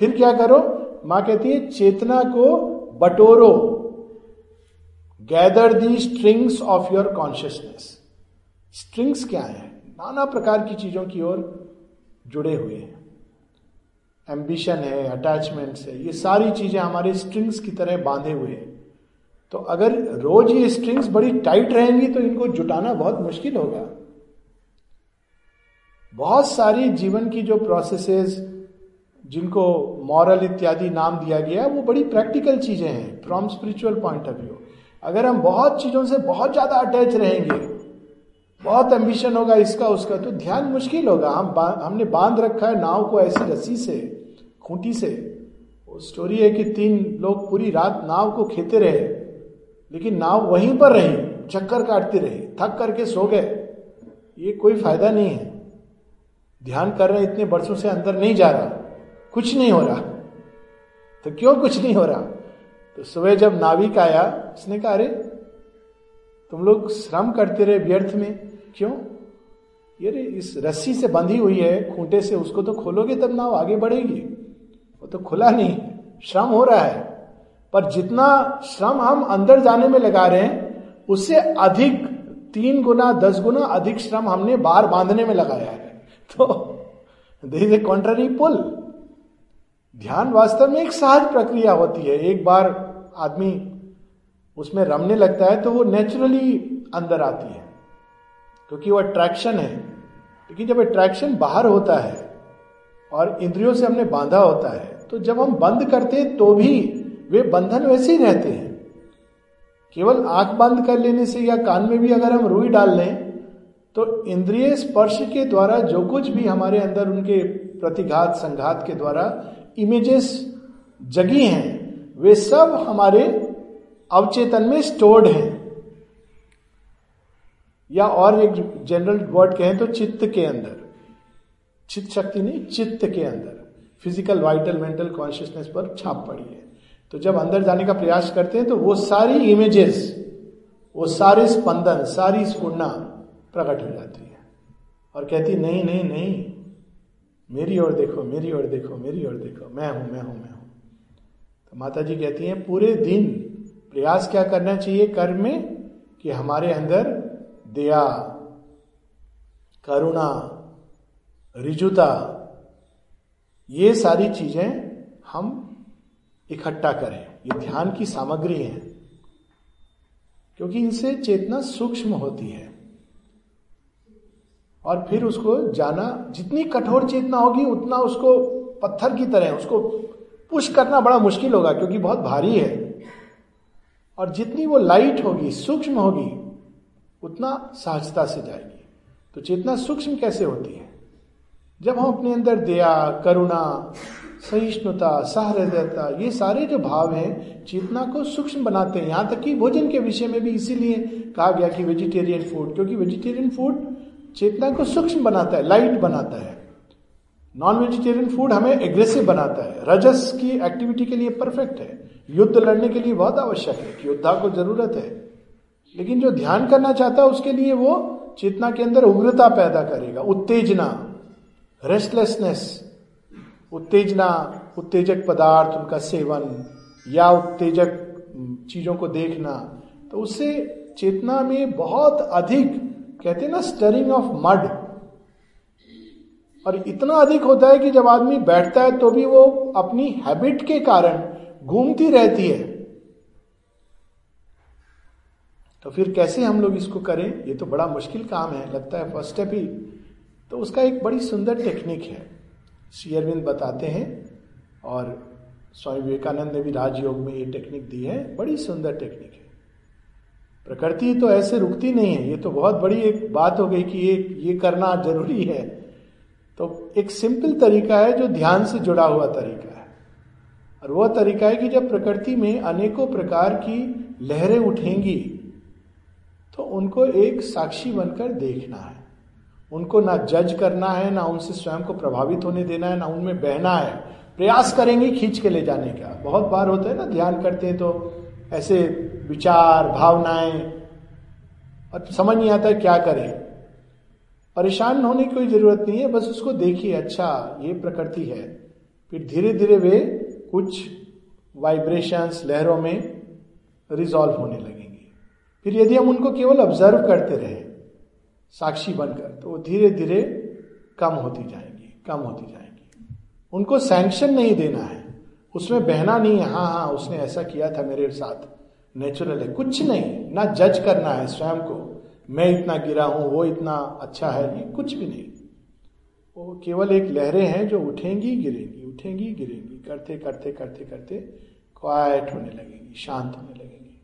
फिर क्या करो? माँ कहती है, चेतना को बटोरो। Gather the strings of your consciousness strings क्या है? नाना प्रकार की चीज़ों की ओर जुड़े हुए हैं। एम्बिशन है अटैचमेंट्स है ये सारी चीज़ें हमारे स्ट्रिंग्स की तरह बांधे हुए हैं। तो अगर रोज ये स्ट्रिंग्स बड़ी टाइट रहेंगी तो इनको जुटाना बहुत मुश्किल होगा। बहुत सारी जीवन की जो प्रोसेसेस जिनको मॉरल इत्यादि नाम दिया गया वो बड़ी प्रैक्टिकल चीज़ें हैं from spiritual point of view अगर हम बहुत चीज़ों से बहुत ज़्यादा अटैच रहेंगे बहुत एम्बिशन होगा इसका उसका तो ध्यान मुश्किल होगा। हम बा, हमने बाँध रखा है नाव को ऐसी रस्सी से। खूंटी से। वो स्टोरी है कि तीन लोग पूरी रात नाव को खेते रहे, लेकिन नाव वहीं पर रही, चक्कर काटते रहे, थक करके सो गए। ये कोई फ़ायदा नहीं है। ध्यान कर रहे इतने वर्षों से अंदर नहीं जा रहा, कुछ नहीं हो रहा। तो क्यों कुछ नहीं हो रहा? तो सुबह जब नाविक आया, उसने कहा, अरे, तुम लोग श्रम करते रहे व्यर्थ में, क्यों? ये इस रस्सी से बंधी हुई है, खूंटे से, उसको तो खोलोगे तब नाव आगे बढ़ेगी। वो तो खुला नहीं, श्रम हो रहा है। पर जितना श्रम हम अंदर जाने में लगा रहे हैं, उससे अधिक तीन गुना, दस गुना अधिक श्रम हमने बाहर बांधने में लगाया है। तो ए कॉन्ट्ररी पुल ध्यान वास्तव में एक सहज प्रक्रिया होती है। एक बार आदमी उसमें रमने लगता है तो वो नेचुरली अंदर आती है। क्योंकि वो अट्रैक्शन है। लेकिन जब अट्रैक्शन बाहर होता है और इंद्रियों से हमने बांधा होता है तो जब हम बंद करते हैं तो भी वे बंधन वैसे ही रहते हैं। केवल आँख बंद कर लेने से या कान में भी अगर हम रुई डाल लें तो इंद्रिय स्पर्श के द्वारा जो कुछ भी हमारे अंदर उनके प्रतिघात, संघात के द्वारा इमेजेस जगी हैं, वे सब हमारे अवचेतन में स्टोर्ड हैं। या और एक जनरल वर्ड कहें तो चित्त के अंदर। चित्त शक्ति नहीं, चित्त के अंदर। फ़िज़िकल वाइटल मेंटल कॉन्शियसनेस पर छाप पड़ी है। तो जब अंदर जाने का प्रयास करते हैं तो वो सारी इमेजेस वो सारे स्पंदन, सारी स्पूर्णा प्रकट हो जाती है। और कहती, नहीं नहीं नहीं, मेरी ओर देखो, मेरी ओर देखो, मेरी ओर देखो, मैं हूँ मैं हूँ मैं हूँ। तो माता जी कहती हैं, पूरे दिन प्रयास क्या करना चाहिए कर्म में? कि हमारे अंदर दया, करुणा रिजुता, ये सारी चीज़ें हम इकट्ठा करें। ये ध्यान की सामग्री है, क्योंकि इनसे चेतना सूक्ष्म होती है। और फिर उसको जाना, जितनी कठोर चेतना होगी, उतना उसको पत्थर की तरह, उसको पुश करना बड़ा मुश्किल होगा, क्योंकि बहुत भारी है। और जितनी वो लाइट होगी, सूक्ष्म होगी, उतना सहजता से जाएगी। तो चेतना सूक्ष्म कैसे होती है? जब हम अपने अंदर दया, करुणा, सहिष्णुता, सहृदयता, ये सारे जो भाव हैं, चेतना को सूक्ष्म बनाते हैं। यहाँ तक कि भोजन के विषय में भी इसीलिए कहा गया कि वेजिटेरियन फ़ूड क्योंकि वेजिटेरियन फ़ूड चेतना को सूक्ष्म बनाता है लाइट बनाता है। नॉन वेजिटेरियन फ़ूड हमें एग्रेसिव बनाता है। रजस की एक्टिविटी के लिए परफेक्ट है। युद्ध लड़ने के लिए बहुत आवश्यक है कि योद्धा को ज़रूरत है। लेकिन जो ध्यान करना चाहता है, उसके लिए वो चेतना के अंदर उग्रता पैदा करेगा, उत्तेजना। रेस्टलेसनेस उत्तेजना, उत्तेजक पदार्थ, उनका सेवन, या उत्तेजक चीज़ों को देखना तो उससे चेतना में बहुत अधिक, कहते हैं ना स्टरिंग ऑफ़ मड और इतना अधिक होता है कि जब आदमी बैठता है तो भी वो अपनी हैबिट के कारण घूमती रहती है। तो फिर कैसे हम लोग इसको करें? ये तो बड़ा मुश्किल काम है, लगता है फ़र्स्ट स्टेप ही। तो उसका एक बड़ी सुंदर टेक्निक है। श्री अरविंद बताते हैं और स्वामी विवेकानंद ने भी राजयोग में ये टेक्निक दी है। बड़ी सुंदर टेक्निक है। प्रकृति तो ऐसे रुकती नहीं है। ये तो बहुत बड़ी एक बात हो गई कि ये ये करना ज़रूरी है। तो एक सिंपल तरीका है जो ध्यान से जुड़ा हुआ तरीका है। और वह तरीका है कि जब प्रकृति में अनेकों प्रकार की लहरें उठेंगी तो उनको एक साक्षी बनकर देखना है। उनको ना जज करना है, ना उनसे स्वयं को प्रभावित होने देना है, ना उनमें बहना है। प्रयास करेंगे खींच के ले जाने का। बहुत बार होता है ना, ध्यान करते हैं तो ऐसे विचार, भावनाएँ, और समझ नहीं आता क्या करें। परेशान होने की कोई ज़रूरत नहीं है, बस उसको देखिए अच्छा ये प्रकृति है। फिर धीरे धीरे वे कुछ वाइब्रेशंस लहरों में रिजॉल्व होने लगेंगे। फिर यदि हम उनको केवल ऑब्ज़र्व करते रहे साक्षी बनकर तो वो धीरे धीरे कम होती जाएँगी, कम होती जाएँगी। उनको सैंक्शन नहीं देना है। उसमें बहना नहीं है हाँ उसने ऐसा किया था मेरे साथ। नेचुरल है, कुछ नहीं, ना जज करना है स्वयं को। मैं इतना गिरा हूँ, वो इतना अच्छा है ये कुछ भी नहीं। वो केवल एक लहरें हैं जो उठेंगी, गिरेंगी उठेंगी, गिरेंगी। करते करते करते करते क्वाइट होने लगेंगी, शांत होने लगेंगी।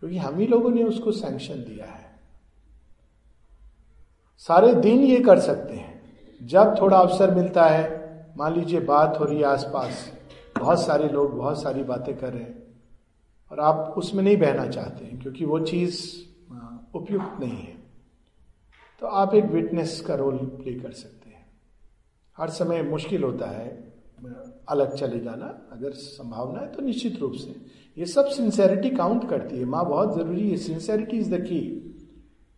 क्योंकि हम ही लोगों ने उसको सैंक्शन दिया है। सारे दिन ये कर सकते हैं। जब थोड़ा अवसर मिलता है, मान लीजिए बात हो रही है आसपास, बहुत सारे लोग बहुत सारी बातें कर रहे हैं, और आप उसमें नहीं बहना चाहते हैं, क्योंकि वो चीज़ उपयुक्त नहीं है। तो आप एक विटनेस का रोल प्ले कर सकते हैं। हर समय मुश्किल होता है अलग चले जाना, अगर संभावना है तो निश्चित रूप से। ये सब सिंसेरिटी काउंट करती है। माँ बहुत ज़रूरी है सिंसेरिटी इज़ द की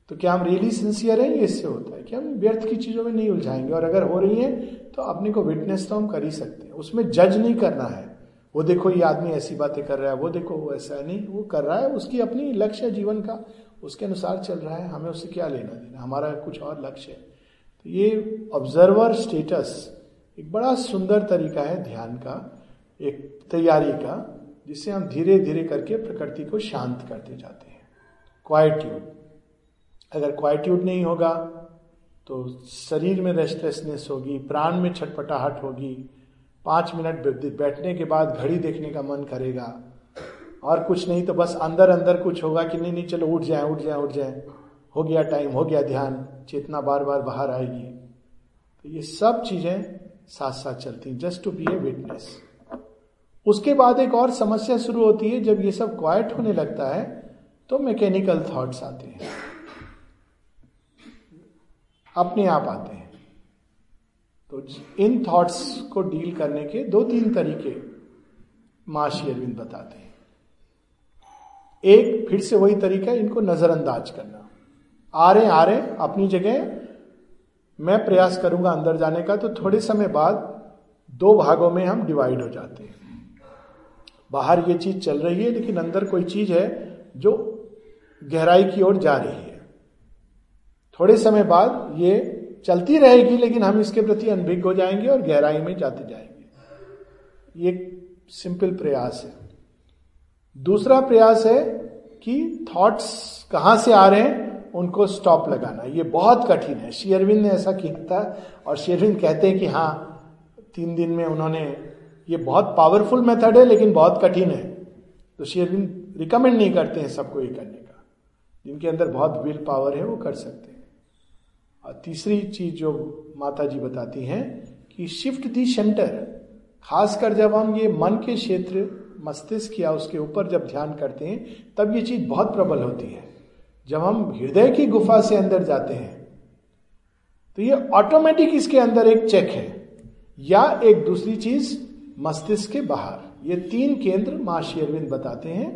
तो क्या हम रियली सिंसियर हैं? ये इससे होता है कि हम व्यर्थ की चीज़ों में नहीं उलझाएँगे। और अगर हो रही है तो अपने को विटनेस तो हम कर ही सकते हैं। उसमें जज नहीं करना है। वो देखो, ये आदमी ऐसी बातें कर रहा है, वो देखो, वो ऐसा नहीं, वो कर रहा है। उसकी अपनी लक्ष्य जीवन का। उसके अनुसार चल रहा है। हमें उससे क्या लेना देना हमारा कुछ और लक्ष्य है। तो ये ऑब्जर्वर स्टेटस एक बड़ा सुंदर तरीका है ध्यान का, एक तैयारी का, जिससे हम धीरे धीरे करके प्रकृति को शांत करते जाते हैं। क्वाइट्यूड अगर क्वाइट्यूड नहीं होगा तो शरीर में रेस्टलेसनेस होगी, प्राण में छटपटाहट होगी, पाँच मिनट बैठने के बाद घड़ी देखने का मन करेगा। और कुछ नहीं तो बस अंदर अंदर कुछ होगा कि नहीं नहीं, चलो उठ जाए उठ जाए उठ जाए। हो गया टाइम हो गया ध्यान, चेतना बार बार बाहर आएगी। तो ये सब चीज़ें साथ साथ चलती just to be a witness उसके बाद एक और समस्या शुरू होती है, जब ये सब क्वाइट होने लगता है तो मैकेनिकल थॉट्स आते हैं। अपने आप आते हैं। तो इन थॉट्स को डील करने के दो तीन तरीके माशी अरविंद बताते हैं। एक, फिर से वही तरीका इनको नजरअंदाज करना। आ रहे आ रहे अपनी जगह, मैं प्रयास करूँगा अंदर जाने का तो थोड़े समय बाद दो भागों में हम डिवाइड हो जाते हैं। बाहर ये चीज़ चल रही है, लेकिन अंदर कोई चीज़ है जो गहराई की ओर जा रही है। थोड़े समय बाद ये चलती रहेगी, लेकिन हम इसके प्रति अनभिज्ञ हो जाएँगे और गहराई में जाते जाएँगे। ये सिंपल प्रयास है। दूसरा प्रयास है कि थॉट्स कहाँ से आ रहे हैं, उनको स्टॉप लगाना। ये बहुत कठिन है। शेयरविंद ने ऐसा किया था और शेयरविंद कहते हैं कि हाँ तीन दिन में उन्होंने ये बहुत पावरफुल मेथड है, लेकिन बहुत कठिन है। तो शेयरविंद रिकमेंड नहीं करते हैं सबको ये करने का। जिनके अंदर बहुत विल पावर है, वो कर सकते हैं। और तीसरी चीज़ जो माता जी बताती हैं कि शिफ्ट दी सेंटर खासकर जब हम ये मन के क्षेत्र, मस्तिष्क या उसके ऊपर जब ध्यान करते हैं, तब ये चीज़ बहुत प्रबल होती है। जब हम हृदय की गुफा से अंदर जाते हैं तो ये ऑटोमेटिक इसके अंदर एक चेक है, या एक दूसरी चीज़ मस्तिष्क के बाहर। ये तीन केंद्र माँ शेरविंद बताते हैं।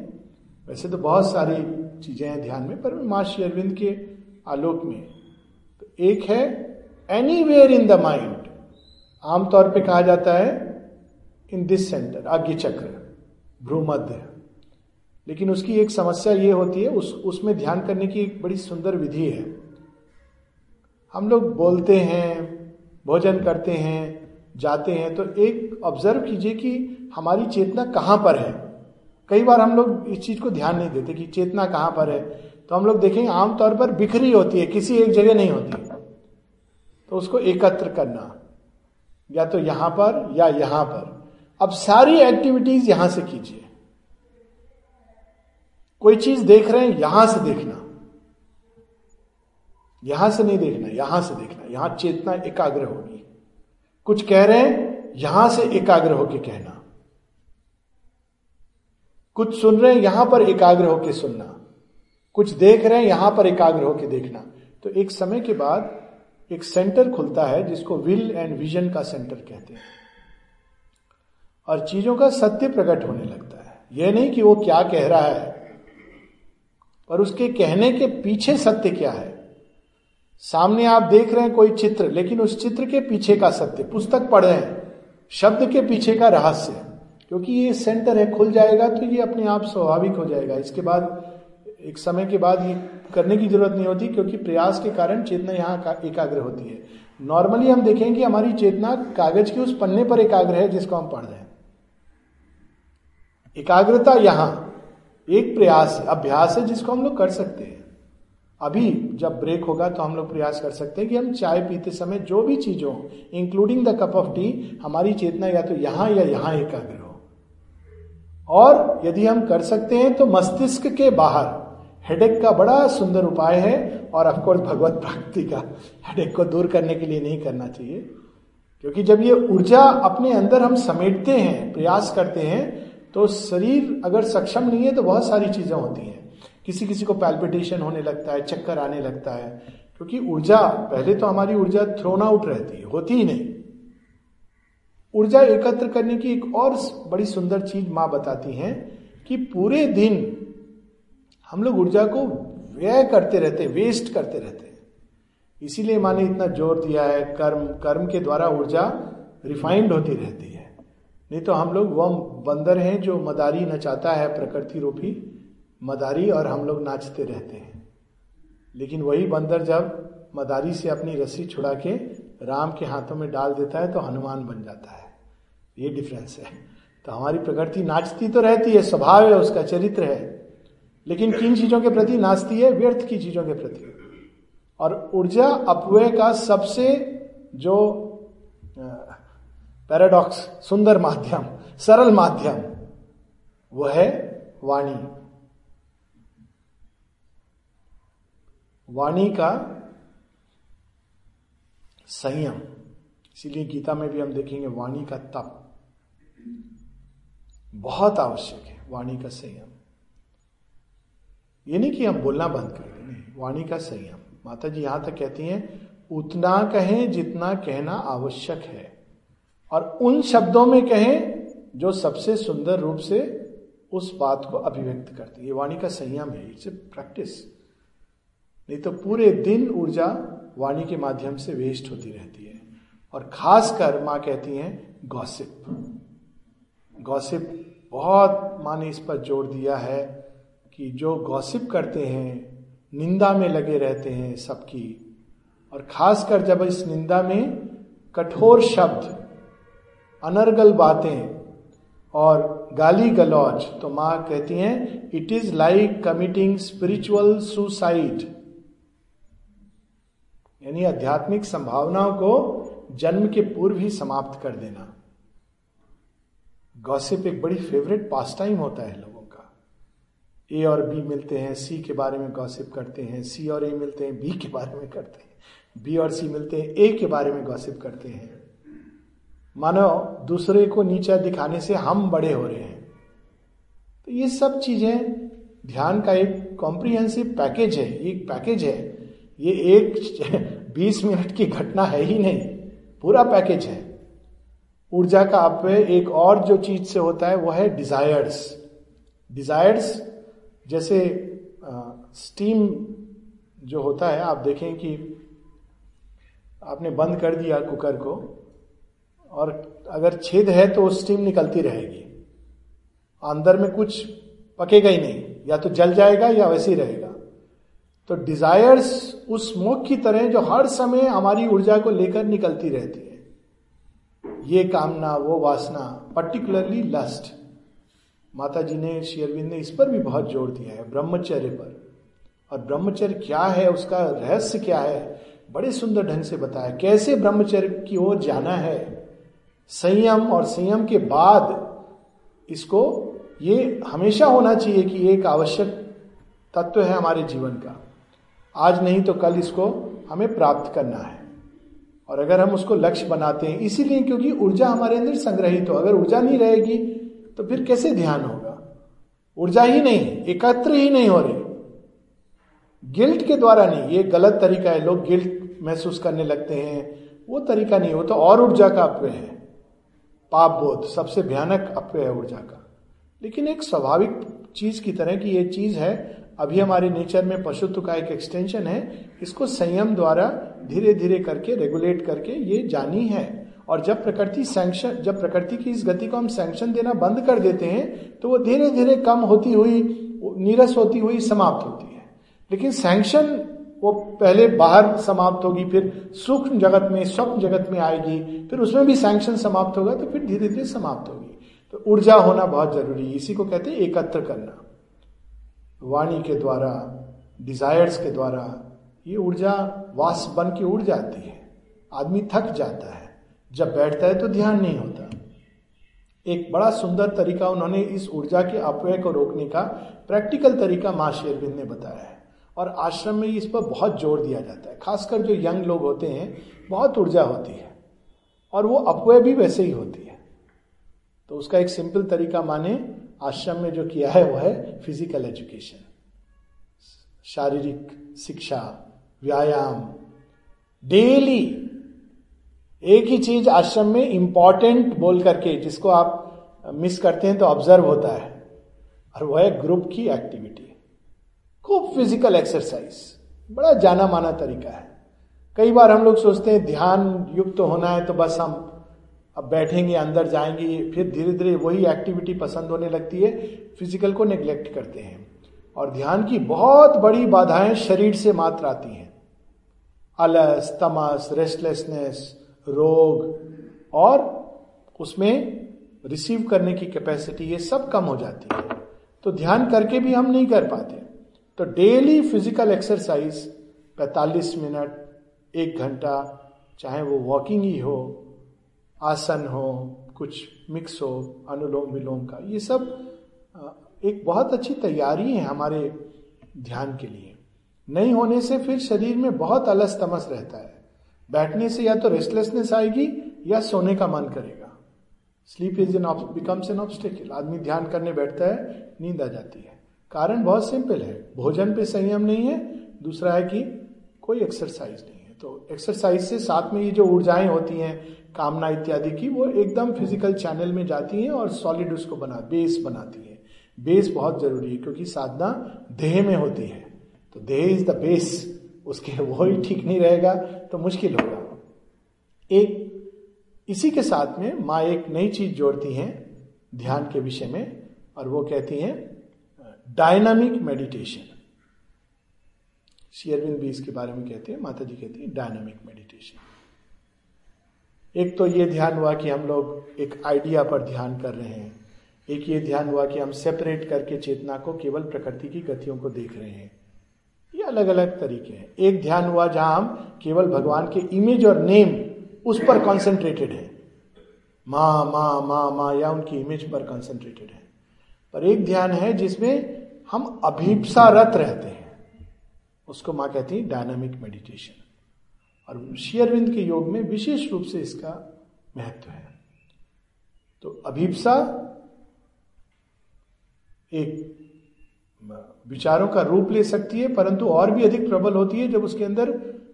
वैसे तो बहुत सारी चीज़ें हैं ध्यान में, पर माँ शेरविंद के आलोक में। तो एक है anywhere in the mind आमतौर पे कहा जाता है इन दिस सेंटर आज्ञ चक्र, भ्रूमध्य। लेकिन उसकी एक समस्या ये होती है, उस, उसमें ध्यान करने की एक बड़ी सुंदर विधि है। हम लोग बोलते हैं, भोजन करते हैं, जाते हैं तो एक ऑब्ज़र्व कीजिए कि हमारी चेतना कहाँ पर है। कई बार हम लोग इस चीज़ को ध्यान नहीं देते कि चेतना कहाँ पर है। तो हम लोग देखेंगे, आमतौर पर बिखरी होती है, किसी एक जगह नहीं होती तो उसको एकत्र करना, या तो यहाँ पर या यहाँ पर। अब सारी एक्टिविटीज़ यहाँ से कीजिए। कोई चीज़ देख रहे हैं, यहाँ से देखना। यहाँ से नहीं देखना, यहाँ से देखना। यहाँ चेतना एकाग्र होगी। कुछ कह रहे हैं, यहाँ से एकाग्र होकर कहना। कुछ सुन रहे हैं, यहाँ पर एकाग्र होकर सुनना। कुछ देख रहे हैं, यहाँ पर एकाग्र होकर देखना। तो एक समय के बाद एक सेंटर खुलता है, जिसको विल एंड विजन का सेंटर कहते हैं। और चीज़ों का सत्य प्रकट होने लगता है। यह नहीं कि वो क्या कह रहा है, पर उसके कहने के पीछे सत्य क्या है। सामने आप देख रहे हैं कोई चित्र, लेकिन उस चित्र के पीछे का सत्य, पुस्तक पढ़ रहे हैं, शब्द के पीछे का रहस्य क्योंकि ये सेंटर है, खुल जाएगा तो ये अपने आप स्वाभाविक हो जाएगा। इसके बाद एक समय के बाद ये करने की ज़रूरत नहीं होती, क्योंकि प्रयास के कारण चेतना यहाँ एकाग्र होती है। नॉर्मली हम देखें कि हमारी चेतना कागज़ के उस पन्ने पर एकाग्र है जिसको हम पढ़ रहे हैं। एकाग्रता यहाँ एक प्रयास, अभ्यास है जिसको हम लोग कर सकते हैं। अभी जब ब्रेक होगा तो हम लोग प्रयास कर सकते हैं कि हम चाय पीते समय जो भी चीज़ हो including the cup of tea हमारी चेतना या तो यहाँ या यहाँ एकाग्र हो। और यदि हम कर सकते हैं तो मस्तिष्क के बाहर हेडेक का बड़ा सुंदर उपाय है और ऑफकोर्स भगवत प्राप्ति का। हेडेक को दूर करने के लिए नहीं करना चाहिए। क्योंकि जब ये ऊर्जा अपने अंदर हम समेटते हैं, प्रयास करते हैं तो शरीर अगर सक्षम नहीं है तो बहुत सारी चीज़ें होती हैं। किसी किसी को पैल्पिटेशन होने लगता है, चक्कर आने लगता है। क्योंकि ऊर्जा, पहले तो हमारी ऊर्जा थ्रोन आउट रहती है, होती ही नहीं। ऊर्जा एकत्र करने की एक और बड़ी सुंदर चीज़ माँ बताती हैं कि पूरे दिन हम लोग ऊर्जा को व्यय करते रहते वेस्ट करते रहते इसीलिए माँ ने इतना ज़ोर दिया है, कर्म कर्म के द्वारा ऊर्जा रिफाइंड होती रहती है। नहीं तो हम लोग वह बंदर हैं जो मदारी नचाता है, प्रकृति रूपी मदारी, और हम लोग नाचते रहते हैं। लेकिन वही बंदर जब मदारी से अपनी रस्सी छुड़ा के राम के हाथों में डाल देता है तो हनुमान बन जाता है। ये डिफरेंस है। तो हमारी प्रकृति नाचती तो रहती है, स्वभाव है, उसका चरित्र है। लेकिन किन चीज़ों के प्रति नाचती है? व्यर्थ की चीज़ों के प्रति। और ऊर्जा अपव्यय का सबसे जो पैराडॉक्स सुंदर माध्यम, सरल माध्यम, वो है वाणी। वाणी का संयम। इसीलिए गीता में भी हम देखेंगे वाणी का तप। बहुत आवश्यक है, वाणी का संयम। ये नहीं कि हम बोलना बंद कर दें। नहीं, वाणी का संयम माता जी यहाँ तक कहती हैं, उतना कहें जितना कहना आवश्यक है। और उन शब्दों में कहें जो सबसे सुंदर रूप से उस बात को अभिव्यक्त करते ये वाणी का संयम है, इट्स ए प्रैक्टिस। नहीं तो पूरे दिन ऊर्जा वाणी के माध्यम से वेस्ट होती रहती है। और खासकर माँ कहती हैं, गॉसिप। गॉसिप बहुत माँ ने इस पर ज़ोर दिया है। कि जो गॉसिप करते हैं, निंदा में लगे रहते हैं सबकी। और खासकर जब इस निंदा में कठोर शब्द, अनर्गल बातें और गाली गलौज तो माँ कहती हैं it is like committing spiritual suicide यानी आध्यात्मिक संभावनाओं को जन्म के पूर्व ही समाप्त कर देना। गॉसिप एक बड़ी फेवरेट पास टाइम होता है लोगों ए और बी मिलते हैं, सी के बारे में गॉसिप करते हैं, सी और ए मिलते हैं, बी के बारे में करते हैं, बी और सी मिलते हैं, ए के बारे में गॉसिप करते हैं। मानो दूसरे को नीचा दिखाने से हम बड़े हो रहे हैं। तो ये सब चीज़ें, ध्यान का एक कॉम्प्रिहेंसिव पैकेज है, एक पैकेज है। ये एक बीस मिनट की घटना है ही नहीं, पूरा पैकेज है। ऊर्जा का अपव्यय एक और जो चीज़ से होता है, वो है डिजायर्स डिजायर्स जैसे स्टीम जो होता है, आप देखें कि आपने बंद कर दिया कुकर को, और अगर छेद है तो स्टीम निकलती रहेगी। अंदर में कुछ पकेगा ही नहीं, या तो जल जाएगा या वैसे ही रहेगा। तो डिजायर्स उस स्मोक की तरह जो हर समय हमारी ऊर्जा को लेकर निकलती रहती है। ये कामना, वो वासना पर्टिकुलरली लस्ट माता जी ने शेयरविंद ने इस पर भी बहुत ज़ोर दिया है, ब्रह्मचर्य पर। और ब्रह्मचर्य क्या है, उसका रहस्य क्या है, बड़े सुंदर ढंग से बताया। कैसे ब्रह्मचर्य की ओर जाना है? संयम और संयम के बाद इसको, ये हमेशा होना चाहिए कि एक आवश्यक तत्व है हमारे जीवन का। आज नहीं तो कल इसको हमें प्राप्त करना है। और अगर हम उसको लक्ष्य बनाते हैं, इसीलिए क्योंकि ऊर्जा हमारे अंदर संग्रहित हो। अगर ऊर्जा नहीं रहेगी तो फिर कैसे ध्यान होगा? ऊर्जा ही नहीं, एकत्र ही नहीं हो रही। गिल्ट के द्वारा नहीं, ये गलत तरीका है, लोग गिल्ट महसूस करने लगते हैं। वो तरीका नहीं, वो तो और ऊर्जा का अपव्य है। पाप बोध, सबसे भयानक अपव्य है ऊर्जा का। लेकिन एक स्वाभाविक चीज़ की तरह की ये चीज़ है, अभी हमारे नेचर में पशुत्व का एक एक्सटेंशन है, इसको संयम द्वारा धीरे धीरे करके रेगुलेट करके ये जानी है। और जब प्रकृति सैंक्शन जब प्रकृति की इस गति को हम सैंक्शन देना बंद कर देते हैं तो वो धीरे धीरे कम होती हुई, नीरस होती हुई समाप्त होती है। लेकिन सैंक्शन वो पहले बाहर समाप्त होगी, फिर सूक्ष्म जगत में, स्वप्न जगत में आएगी, फिर उसमें भी सैंक्शन समाप्त होगा तो फिर धीरे धीरे समाप्त होगी। तो ऊर्जा होना बहुत ज़रूरी है। इसी को कहते हैं एकत्र करना। वाणी के द्वारा डिजायर्स के द्वारा, ये ऊर्जा वास बन के उड़ जाती है। आदमी थक जाता है। जब बैठता है तो ध्यान नहीं होता। एक बड़ा सुंदर तरीका उन्होंने इस ऊर्जा के अपव्यय को रोकने का प्रैक्टिकल तरीका माँ शेरविंद ने बताया है और आश्रम में इस पर बहुत ज़ोर दिया जाता है। खासकर जो यंग लोग होते हैं, बहुत ऊर्जा होती है और वो अपव्यय भी वैसे ही होती है। तो उसका एक सिंपल तरीका माने, आश्रम में जो किया है वो है फ़िज़िकल एजुकेशन शारीरिक शिक्षा, व्यायाम, डेली एक ही चीज़ आश्रम में इंपॉर्टेंट बोल करके जिसको आप मिस करते हैं तो ऑब्ज़र्व होता है। और वह है ग्रुप की एक्टिविटी खूब फ़िज़िकल एक्सरसाइज बड़ा जाना माना तरीका है। कई बार हम लोग सोचते हैं, ध्यान युक्त तो होना है तो बस हम अब बैठेंगे, अंदर जाएँगे, फिर धीरे धीरे वही एक्टिविटी पसंद होने लगती है फ़िज़िकल को नेग्लेक्ट करते हैं। और ध्यान की बहुत बड़ी बाधाएँ शरीर से मात्र आती हैं। अलस तमस रेस्टलेसनेस रोग और उसमें रिसीव करने की कैपेसिटी ये सब कम हो जाती है। तो ध्यान करके भी हम नहीं कर पाते। तो डेली फ़िज़िकल एक्सरसाइज 45 मिनट, एक घंटा, चाहे वो वॉकिंग ही हो, आसन हो, कुछ मिक्स हो, अनुलोम विलोम का, ये सब एक बहुत अच्छी तैयारी है हमारे ध्यान के लिए। नहीं होने से फिर शरीर में बहुत अलस तमस रहता है। बैठने से या तो रेस्टलेसनेस आएगी या सोने का मन करेगा। Sleep is an becomes an obstacle आदमी ध्यान करने बैठता है, नींद आ जाती है। कारण बहुत सिंपल है। भोजन पे संयम नहीं है। दूसरा है कि कोई एक्सरसाइज नहीं है। तो एक्सरसाइज से साथ में ये जो ऊर्जाएँ होती हैं, कामना इत्यादि की, वो एकदम फ़िज़िकल चैनल में जाती हैं और सॉलिड उसको बना बेस बनाती है। बेस बहुत ज़रूरी है, क्योंकि साधना देह में होती है। तो देह इज़ द बेस उसके वो ही ठीक नहीं रहेगा तो मुश्किल होगा। एक, इसी के साथ में माँ एक नई चीज़ जोड़ती हैं ध्यान के विषय में, और वो कहती हैं डायनामिक मेडिटेशन शेयरविंद भी इसके बारे में कहते हैं माता जी कहती हैं डायनामिक मेडिटेशन एक तो ये ध्यान हुआ कि हम लोग एक आइडिया पर ध्यान कर रहे हैं। एक ये ध्यान हुआ कि हम सेपरेट करके चेतना को केवल प्रकृति की गतियों को देख रहे हैं। ये अलग अलग तरीके हैं। एक ध्यान हुआ जहाँ हम केवल भगवान के इमेज और नेम उस पर कॉन्सेंट्रेटेड है। माँ माँ माँ माँ, या उनकी इमेज पर कॉन्सेंट्रेटेड है। पर एक ध्यान है जिसमें हम अभिप्सारत रहते हैं। उसको माँ कहती है डायनामिक मेडिटेशन और शेयरविंद के योग में विशेष रूप से इसका महत्व है। तो अभिप्सा एक विचारों का रूप ले सकती है, परंतु और भी अधिक प्रबल होती है जब उसके अंदर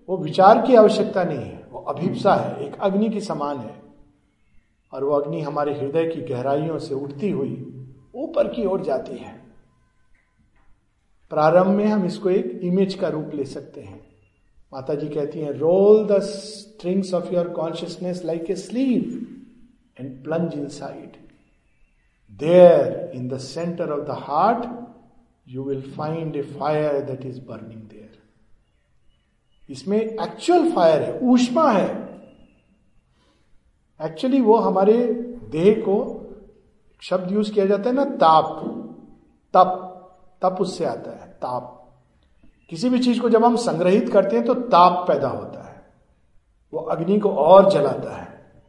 वो विचार की आवश्यकता नहीं है। वो अभिप्सा है, एक अग्नि के समान है। और वो अग्नि हमारे हृदय की गहराइयों से उठती हुई ऊपर की ओर जाती है। प्रारंभ में हम इसको एक इमेज का रूप ले सकते हैं। माता जी कहती हैं roll the strings of your consciousness like a sleeve and plunge inside there in the centre of the heart you will find a fire that is burning there इसमें एक्चुअल फायर है, ऊष्मा है। एक्चुअली वो हमारे देह को शब्द use किया जाता है ना, ताप। तप। तप उससे आता है, ताप। किसी भी चीज़ को जब हम संग्रहित करते हैं तो ताप पैदा होता है। वो अग्नि को और जलाता है।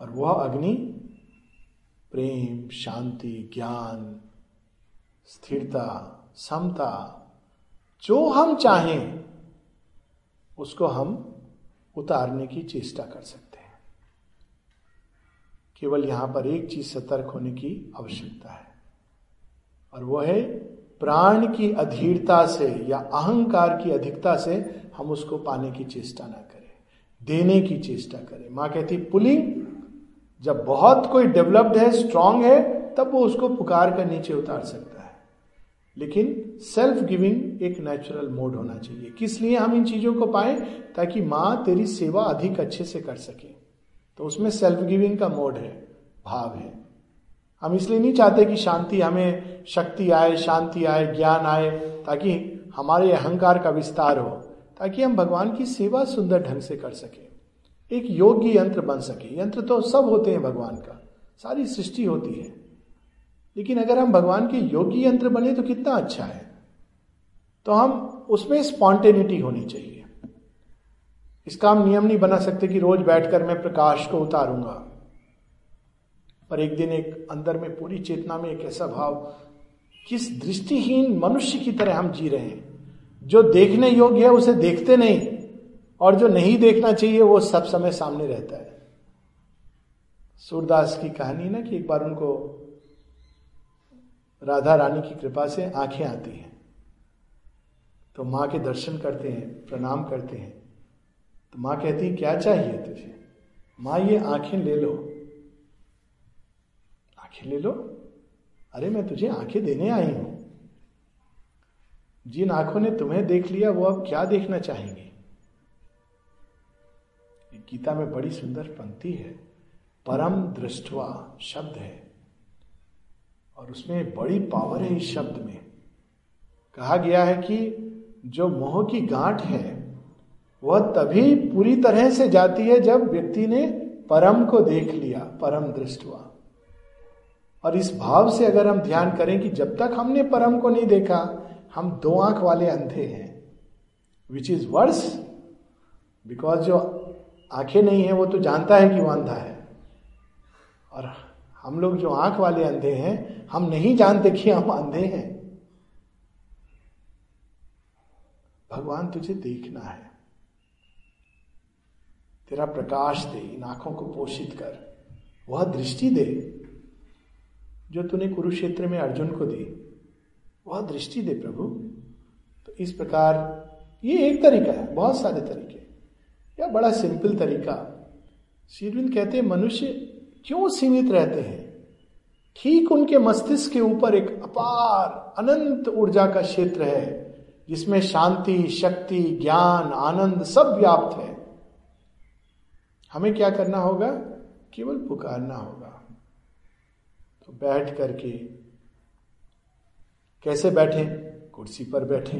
और वह अग्नि प्रेम, शांति, ज्ञान स्थिरता, समता, जो हम चाहें, उसको हम उतारने की चेष्टा कर सकते हैं। केवल यहाँ पर एक चीज़ सतर्क होने की आवश्यकता है, और वह है प्राण की अधीरता से या अहंकार की अधिकता से हम उसको पाने की चेष्टा ना करें, देने की चेष्टा करें। माँ कहती, पुलिंग, जब बहुत कोई डेवलप्ड है, स्ट्रांग है, तब वो उसको पुकार कर नीचे उतार सकता है। लेकिन सेल्फ गिविंग एक नेचुरल मोड होना चाहिए। किस लिए हम इन चीज़ों को पाए? ताकि माँ तेरी सेवा अधिक अच्छे से कर सके। तो उसमें सेल्फ गिविंग का मोड है, भाव है। हम इसलिए नहीं चाहते कि शांति हमें शक्ति आए, शांति आए, ज्ञान आए, ताकि हमारे अहंकार का विस्तार हो, ताकि हम भगवान की सेवा सुंदर ढंग से कर सके। एक योग्य यंत्र बन सके। यंत्र तो सब होते हैं भगवान का। सारी सृष्टि होती है। लेकिन अगर हम भगवान के योगी यंत्र बने तो कितना अच्छा है। तो हम उसमें स्पॉन्टेनिटी होनी चाहिए। इसका हम नियम नहीं बना सकते कि रोज बैठकर मैं प्रकाश को उतारूँगा। पर एक दिन एक अंदर में पूरी चेतना में एक ऐसा भाव, किस दृष्टिहीन मनुष्य की तरह हम जी रहे हैं। जो देखने योग्य है, उसे देखते नहीं, और जो नहीं देखना चाहिए, वो सब समय सामने रहता है। सूरदास की कहानी ना कि एक बार उनको राधा रानी की कृपा से आँखें आती हैं। तो माँ के दर्शन करते हैं, प्रणाम करते हैं। तो माँ कहती है, क्या चाहिए तुझे? माँ, ये आँखें ले लो। आँखें ले लो? अरे, मैं तुझे आँखें देने आई हूँ। जिन आँखों ने तुम्हें देख लिया, वो अब क्या देखना चाहेंगे? गीता में बड़ी सुंदर पंक्ति है। परम दृष्टवा शब्द है। और उसमें बड़ी पावर है इस शब्द में। कहा गया है कि जो मोह की गांठ है, वह तभी पूरी तरह से जाती है जब व्यक्ति ने परम को देख लिया, परम दृष्टवा। और इस भाव से अगर हम ध्यान करें कि जब तक हमने परम को नहीं देखा, हम दो आँख वाले अंधे हैं। विच इज़ वर्स बिकॉज़ जो आँखें नहीं है, वो तो जानता है कि वो अंधा है। और हम लोग जो आँख वाले अंधे हैं, हम नहीं जानते कि हम अंधे हैं। भगवान तुझे देखना है। तेरा प्रकाश दे, इन आँखों को पोषित कर। वह दृष्टि दे, जो तूने कुरुक्षेत्र में अर्जुन को दी। वह दृष्टि दे प्रभु। तो इस प्रकार, ये एक तरीका है, बहुत सारे तरीके। या बड़ा सिंपल तरीका। शीरविंद कहते हैं, मनुष्य क्यों सीमित रहते हैं? ठीक उनके मस्तिष्क के ऊपर एक अपार, अनंत ऊर्जा का क्षेत्र है, जिसमें शांति, शक्ति, ज्ञान, आनंद सब व्याप्त है। हमें क्या करना होगा? केवल पुकारना होगा। तो बैठ करके कैसे बैठे? कुर्सी पर बैठे।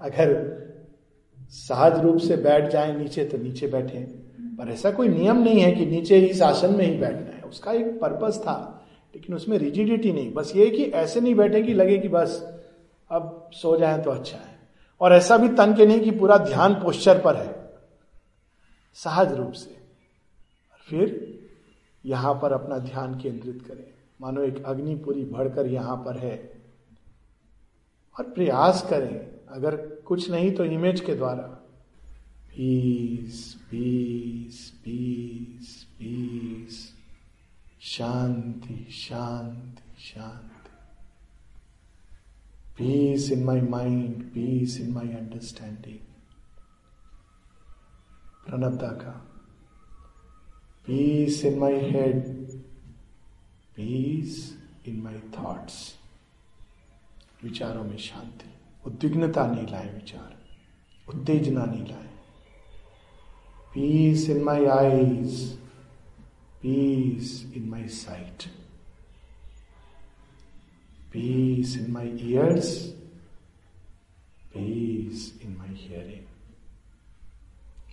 अगर सहज रूप से बैठ जाए नीचे तो नीचे बैठे। पर ऐसा कोई नियम नहीं है कि नीचे इस आसन में ही बैठना है। उसका एक पर्पस था, लेकिन उसमें रिजिडिटी नहीं। बस ये कि ऐसे नहीं बैठे कि लगे कि बस अब सो जाए तो अच्छा है। और ऐसा भी तन के नहीं कि पूरा ध्यान पोस्चर पर है। सहज रूप से। फिर यहाँ पर अपना ध्यान केंद्रित करें। मानो एक अग्नि पूरी भड़कर यहाँ पर है। और प्रयास करें। अगर कुछ नहीं तो इमेज के द्वारा। पीस पीस पीस शांति शांति शांति peace in my mind peace in my understanding Pranabda का peace in my head peace in my thoughts विचारों में शांति उद्विग्नता नहीं लाए विचार उत्तेजना नहीं लाए peace in my eyes peace in my sight peace in my ears peace in my hearing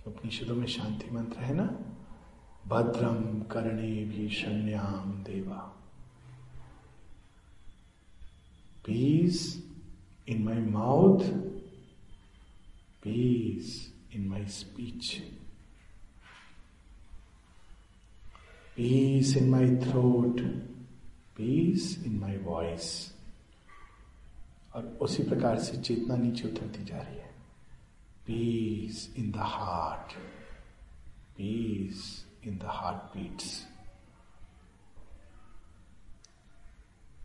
उपनिषदों में शांति मंत्र है ना? भद्रम करणे भी शन्याम देवा। Peace in my mouth peace in my speech peace in my throat peace in my voice और उसी प्रकार से चेतना नीचे उतरती जा रही है। Peace in the heart peace in the heart beats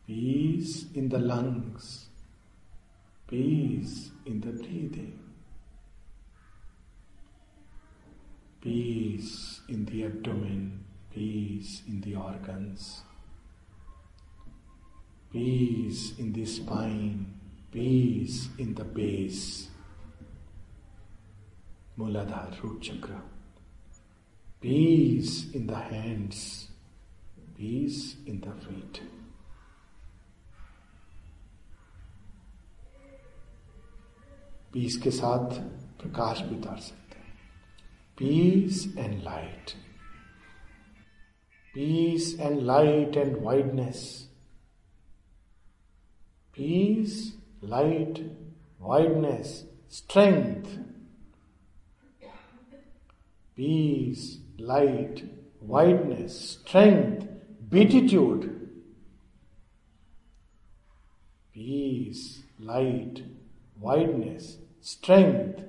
peace in the lungs peace in the breathing peace in the abdomen. Peace in the organs, peace in the spine, peace in the base, Muladhara root chakra, peace in the hands, peace in the feet. Peace के साथ प्रकाश भी उतार सकते हैं peace and light peace and light and wideness. Peace, light, wideness, strength. Peace, light, wideness, strength, beatitude. Peace, light, wideness, strength,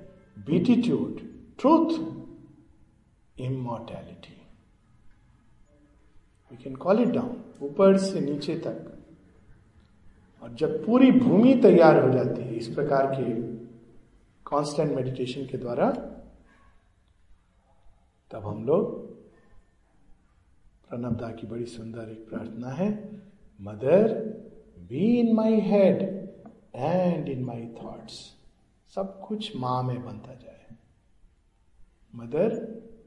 beatitude, truth, immortality. We can call it down ऊपर से नीचे तक। और जब पूरी भूमि तैयार हो जाती है, इस प्रकार के कांस्टेंट मेडिटेशन के द्वारा, तब हम लोग प्रणबदा की बड़ी सुंदर एक प्रार्थना है, mother be in my head and in my thoughts सब कुछ माँ में बनता जाए। Mother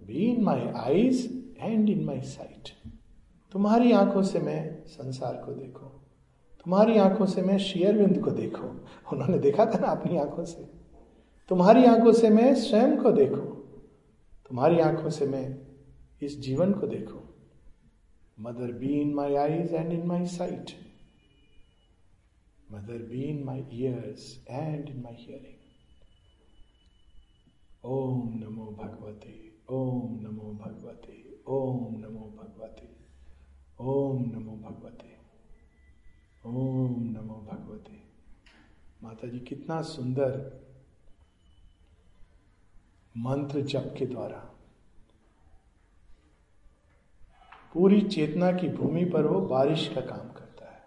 be in my eyes and in my sight तुम्हारी आँखों से मैं संसार को देखो। तुम्हारी आँखों से मैं शेयरविंद को देखो। उन्होंने देखा था ना अपनी आँखों से? तुम्हारी आँखों से मैं स्वयं को देखो। तुम्हारी आँखों से मैं इस जीवन को देखो। Mother be in my eyes and in my sight mother be in my ears and in my hearing ओम नमो भगवते ओम नमो भगवते ओम नमो भगवते ओम नमो भगवते। ओम नमो भगवते। माता जी कितना सुंदर मंत्र जप के द्वारा। पूरी चेतना की भूमि पर वो बारिश का काम करता है।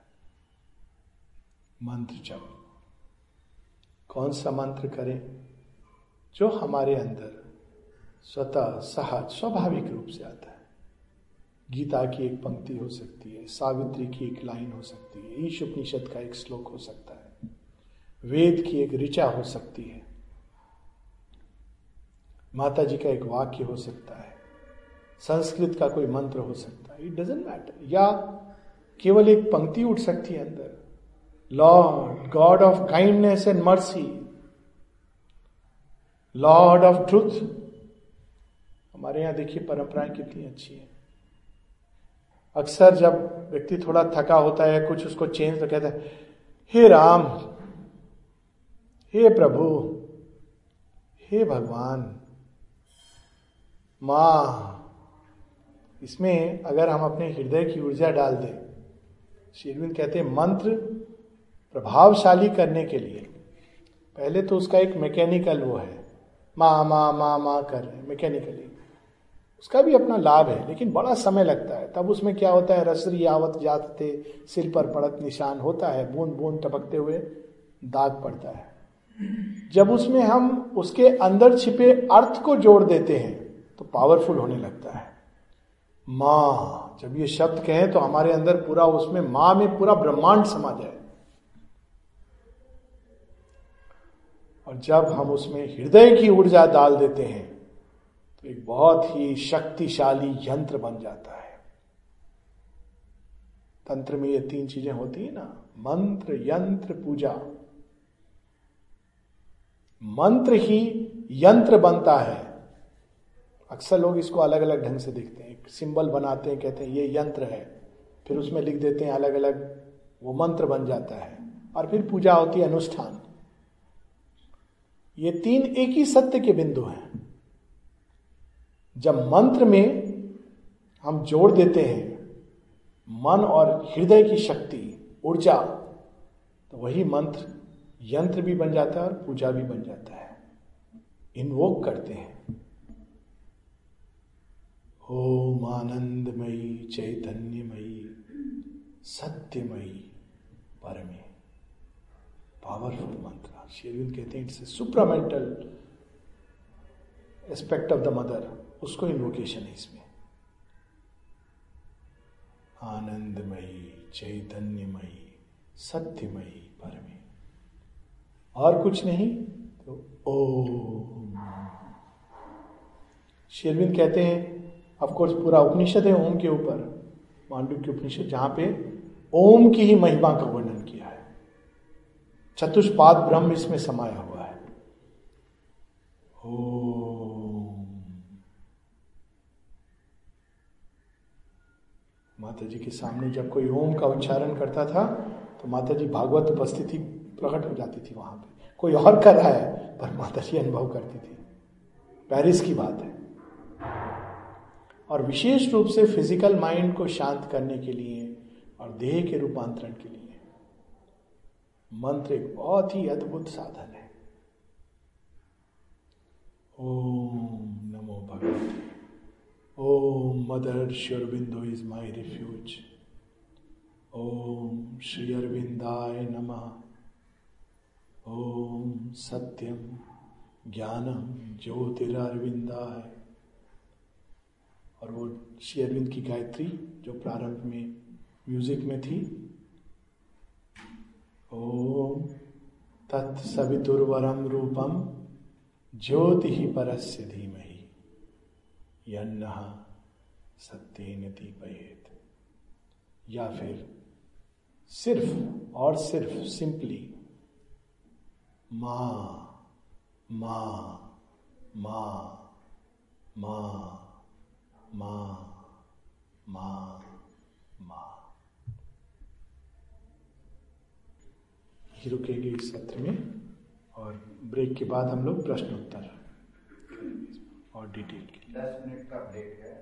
मंत्र जप। कौन सा मंत्र करें जो हमारे अंदर स्वतः सहज, स्वाभाविक रूप से आता है? गीता की एक पंक्ति हो सकती है, सावित्री की एक लाइन हो सकती है ईश उपनिषद का एक श्लोक हो सकता है, वेद की एक ऋचा हो सकती है माता जी का एक वाक्य हो सकता है, संस्कृत का कोई मंत्र हो सकता है इट डजेंट मैटर या केवल एक पंक्ति उठ सकती है अंदर lord god of kindness and mercy lord of truth हमारे यहाँ देखिए परंपराएँ कितनी अच्छी है। अक्सर जब व्यक्ति थोड़ा थका होता है, कुछ उसको चेंज तो कहता है, हे राम, हे प्रभु, हे भगवान, माँ, इसमें अगर हम अपने हृदय की ऊर्जा डाल दें शेरविंद कहते हैं, मंत्र प्रभावशाली करने के लिए, पहले तो उसका एक मैकेनिकल वो है, माँ माँ माँ माँ कर रहे मैकेनिकली उसका भी अपना लाभ है, लेकिन बड़ा समय लगता है। तब उसमें क्या होता है? रसरी आवत जात सिर पर पड़त निशान होता है, बूंद बूंद टपकते हुए दाग पड़ता है। जब उसमें हम उसके अंदर छिपे अर्थ को जोड़ देते हैं तो पावरफुल होने लगता है। माँ, जब ये शब्द कहें तो हमारे अंदर पूरा उसमें माँ में पूरा ब्रह्मांड समा जाए। और जब हम उसमें हृदय की ऊर्जा डाल देते हैं तो एक बहुत ही शक्तिशाली यंत्र बन जाता है। तंत्र में ये तीन चीज़ें होती है ना। मंत्र, यंत्र, पूजा। मंत्र ही यंत्र बनता है। अक्सर लोग इसको अलग अलग ढंग से देखते हैं। सिंबल बनाते हैं, कहते हैं, ये यंत्र है। फिर उसमें लिख देते हैं अलग अलग वो मंत्र बन जाता है। और फिर पूजा होती है अनुष्ठान। ये तीन एक ही सत्य के बिंदु हैं। जब मंत्र में हम जोड़ देते हैं, मन और हृदय की शक्ति, ऊर्जा तो वही मंत्र, यंत्र भी बन जाता है और पूजा भी बन जाता है। इन्वोक करते हैं। ओम आनंदमयी, चैतन्यमयी, सत्यमयी, परमे। पावरफुल मंत्र शेरविंद कहते हैं it's supramental aspect of the Mother उसको इन्वोकेशन है इसमें। आनंदमयी, चैतन्यमयी, सत्यमयी, परमे। और कुछ नहीं? तो ओम। शेरविंद कहते हैं ऑफ़ कोर्स पूरा उपनिषद है ओम के ऊपर। मांडू के उपनिषद, जहाँ पे ओम की ही महिमा का वर्णन किया है। चतुष्पाद ब्रह्म इसमें समाया हुआ है। ओम। माता जी के सामने जब कोई ओम का उच्चारण करता था तो माता जी भागवत उपस्थिति प्रकट हो जाती थी वहाँ पे। कोई और कर रहा है, पर माता जी अनुभव करती थी। पेरिस की बात है। और विशेष रूप से फ़िज़िकल माइंड को शांत करने के लिए और देह के रूपांतरण के लिए, मंत्र एक बहुत ही अद्भुत साधन है। ओम नमो भगवते। ओम Mother Sri Aurobindo is my refuge ओम श्री अरविंदाय नमः ओम सत्यम ज्ञानम ज्योतिरविंदाय और वो श्री अरविंद की गायत्री जो प्रारंभ में म्यूज़िक में थी। ओम तत्सवितुर्वरम रूपम ज्योति ही परस्य धीमहि यन्न सत्येन दीपयेत। या फिर सिर्फ़ और सिर्फ़ सिंपली, मा मा मा मा मा मा मा। ही रुकेंगे इस सत्र में और ब्रेक के बाद हम लोग प्रश्न उत्तर। और डिटेल की दस मिनट का ब्रेक है।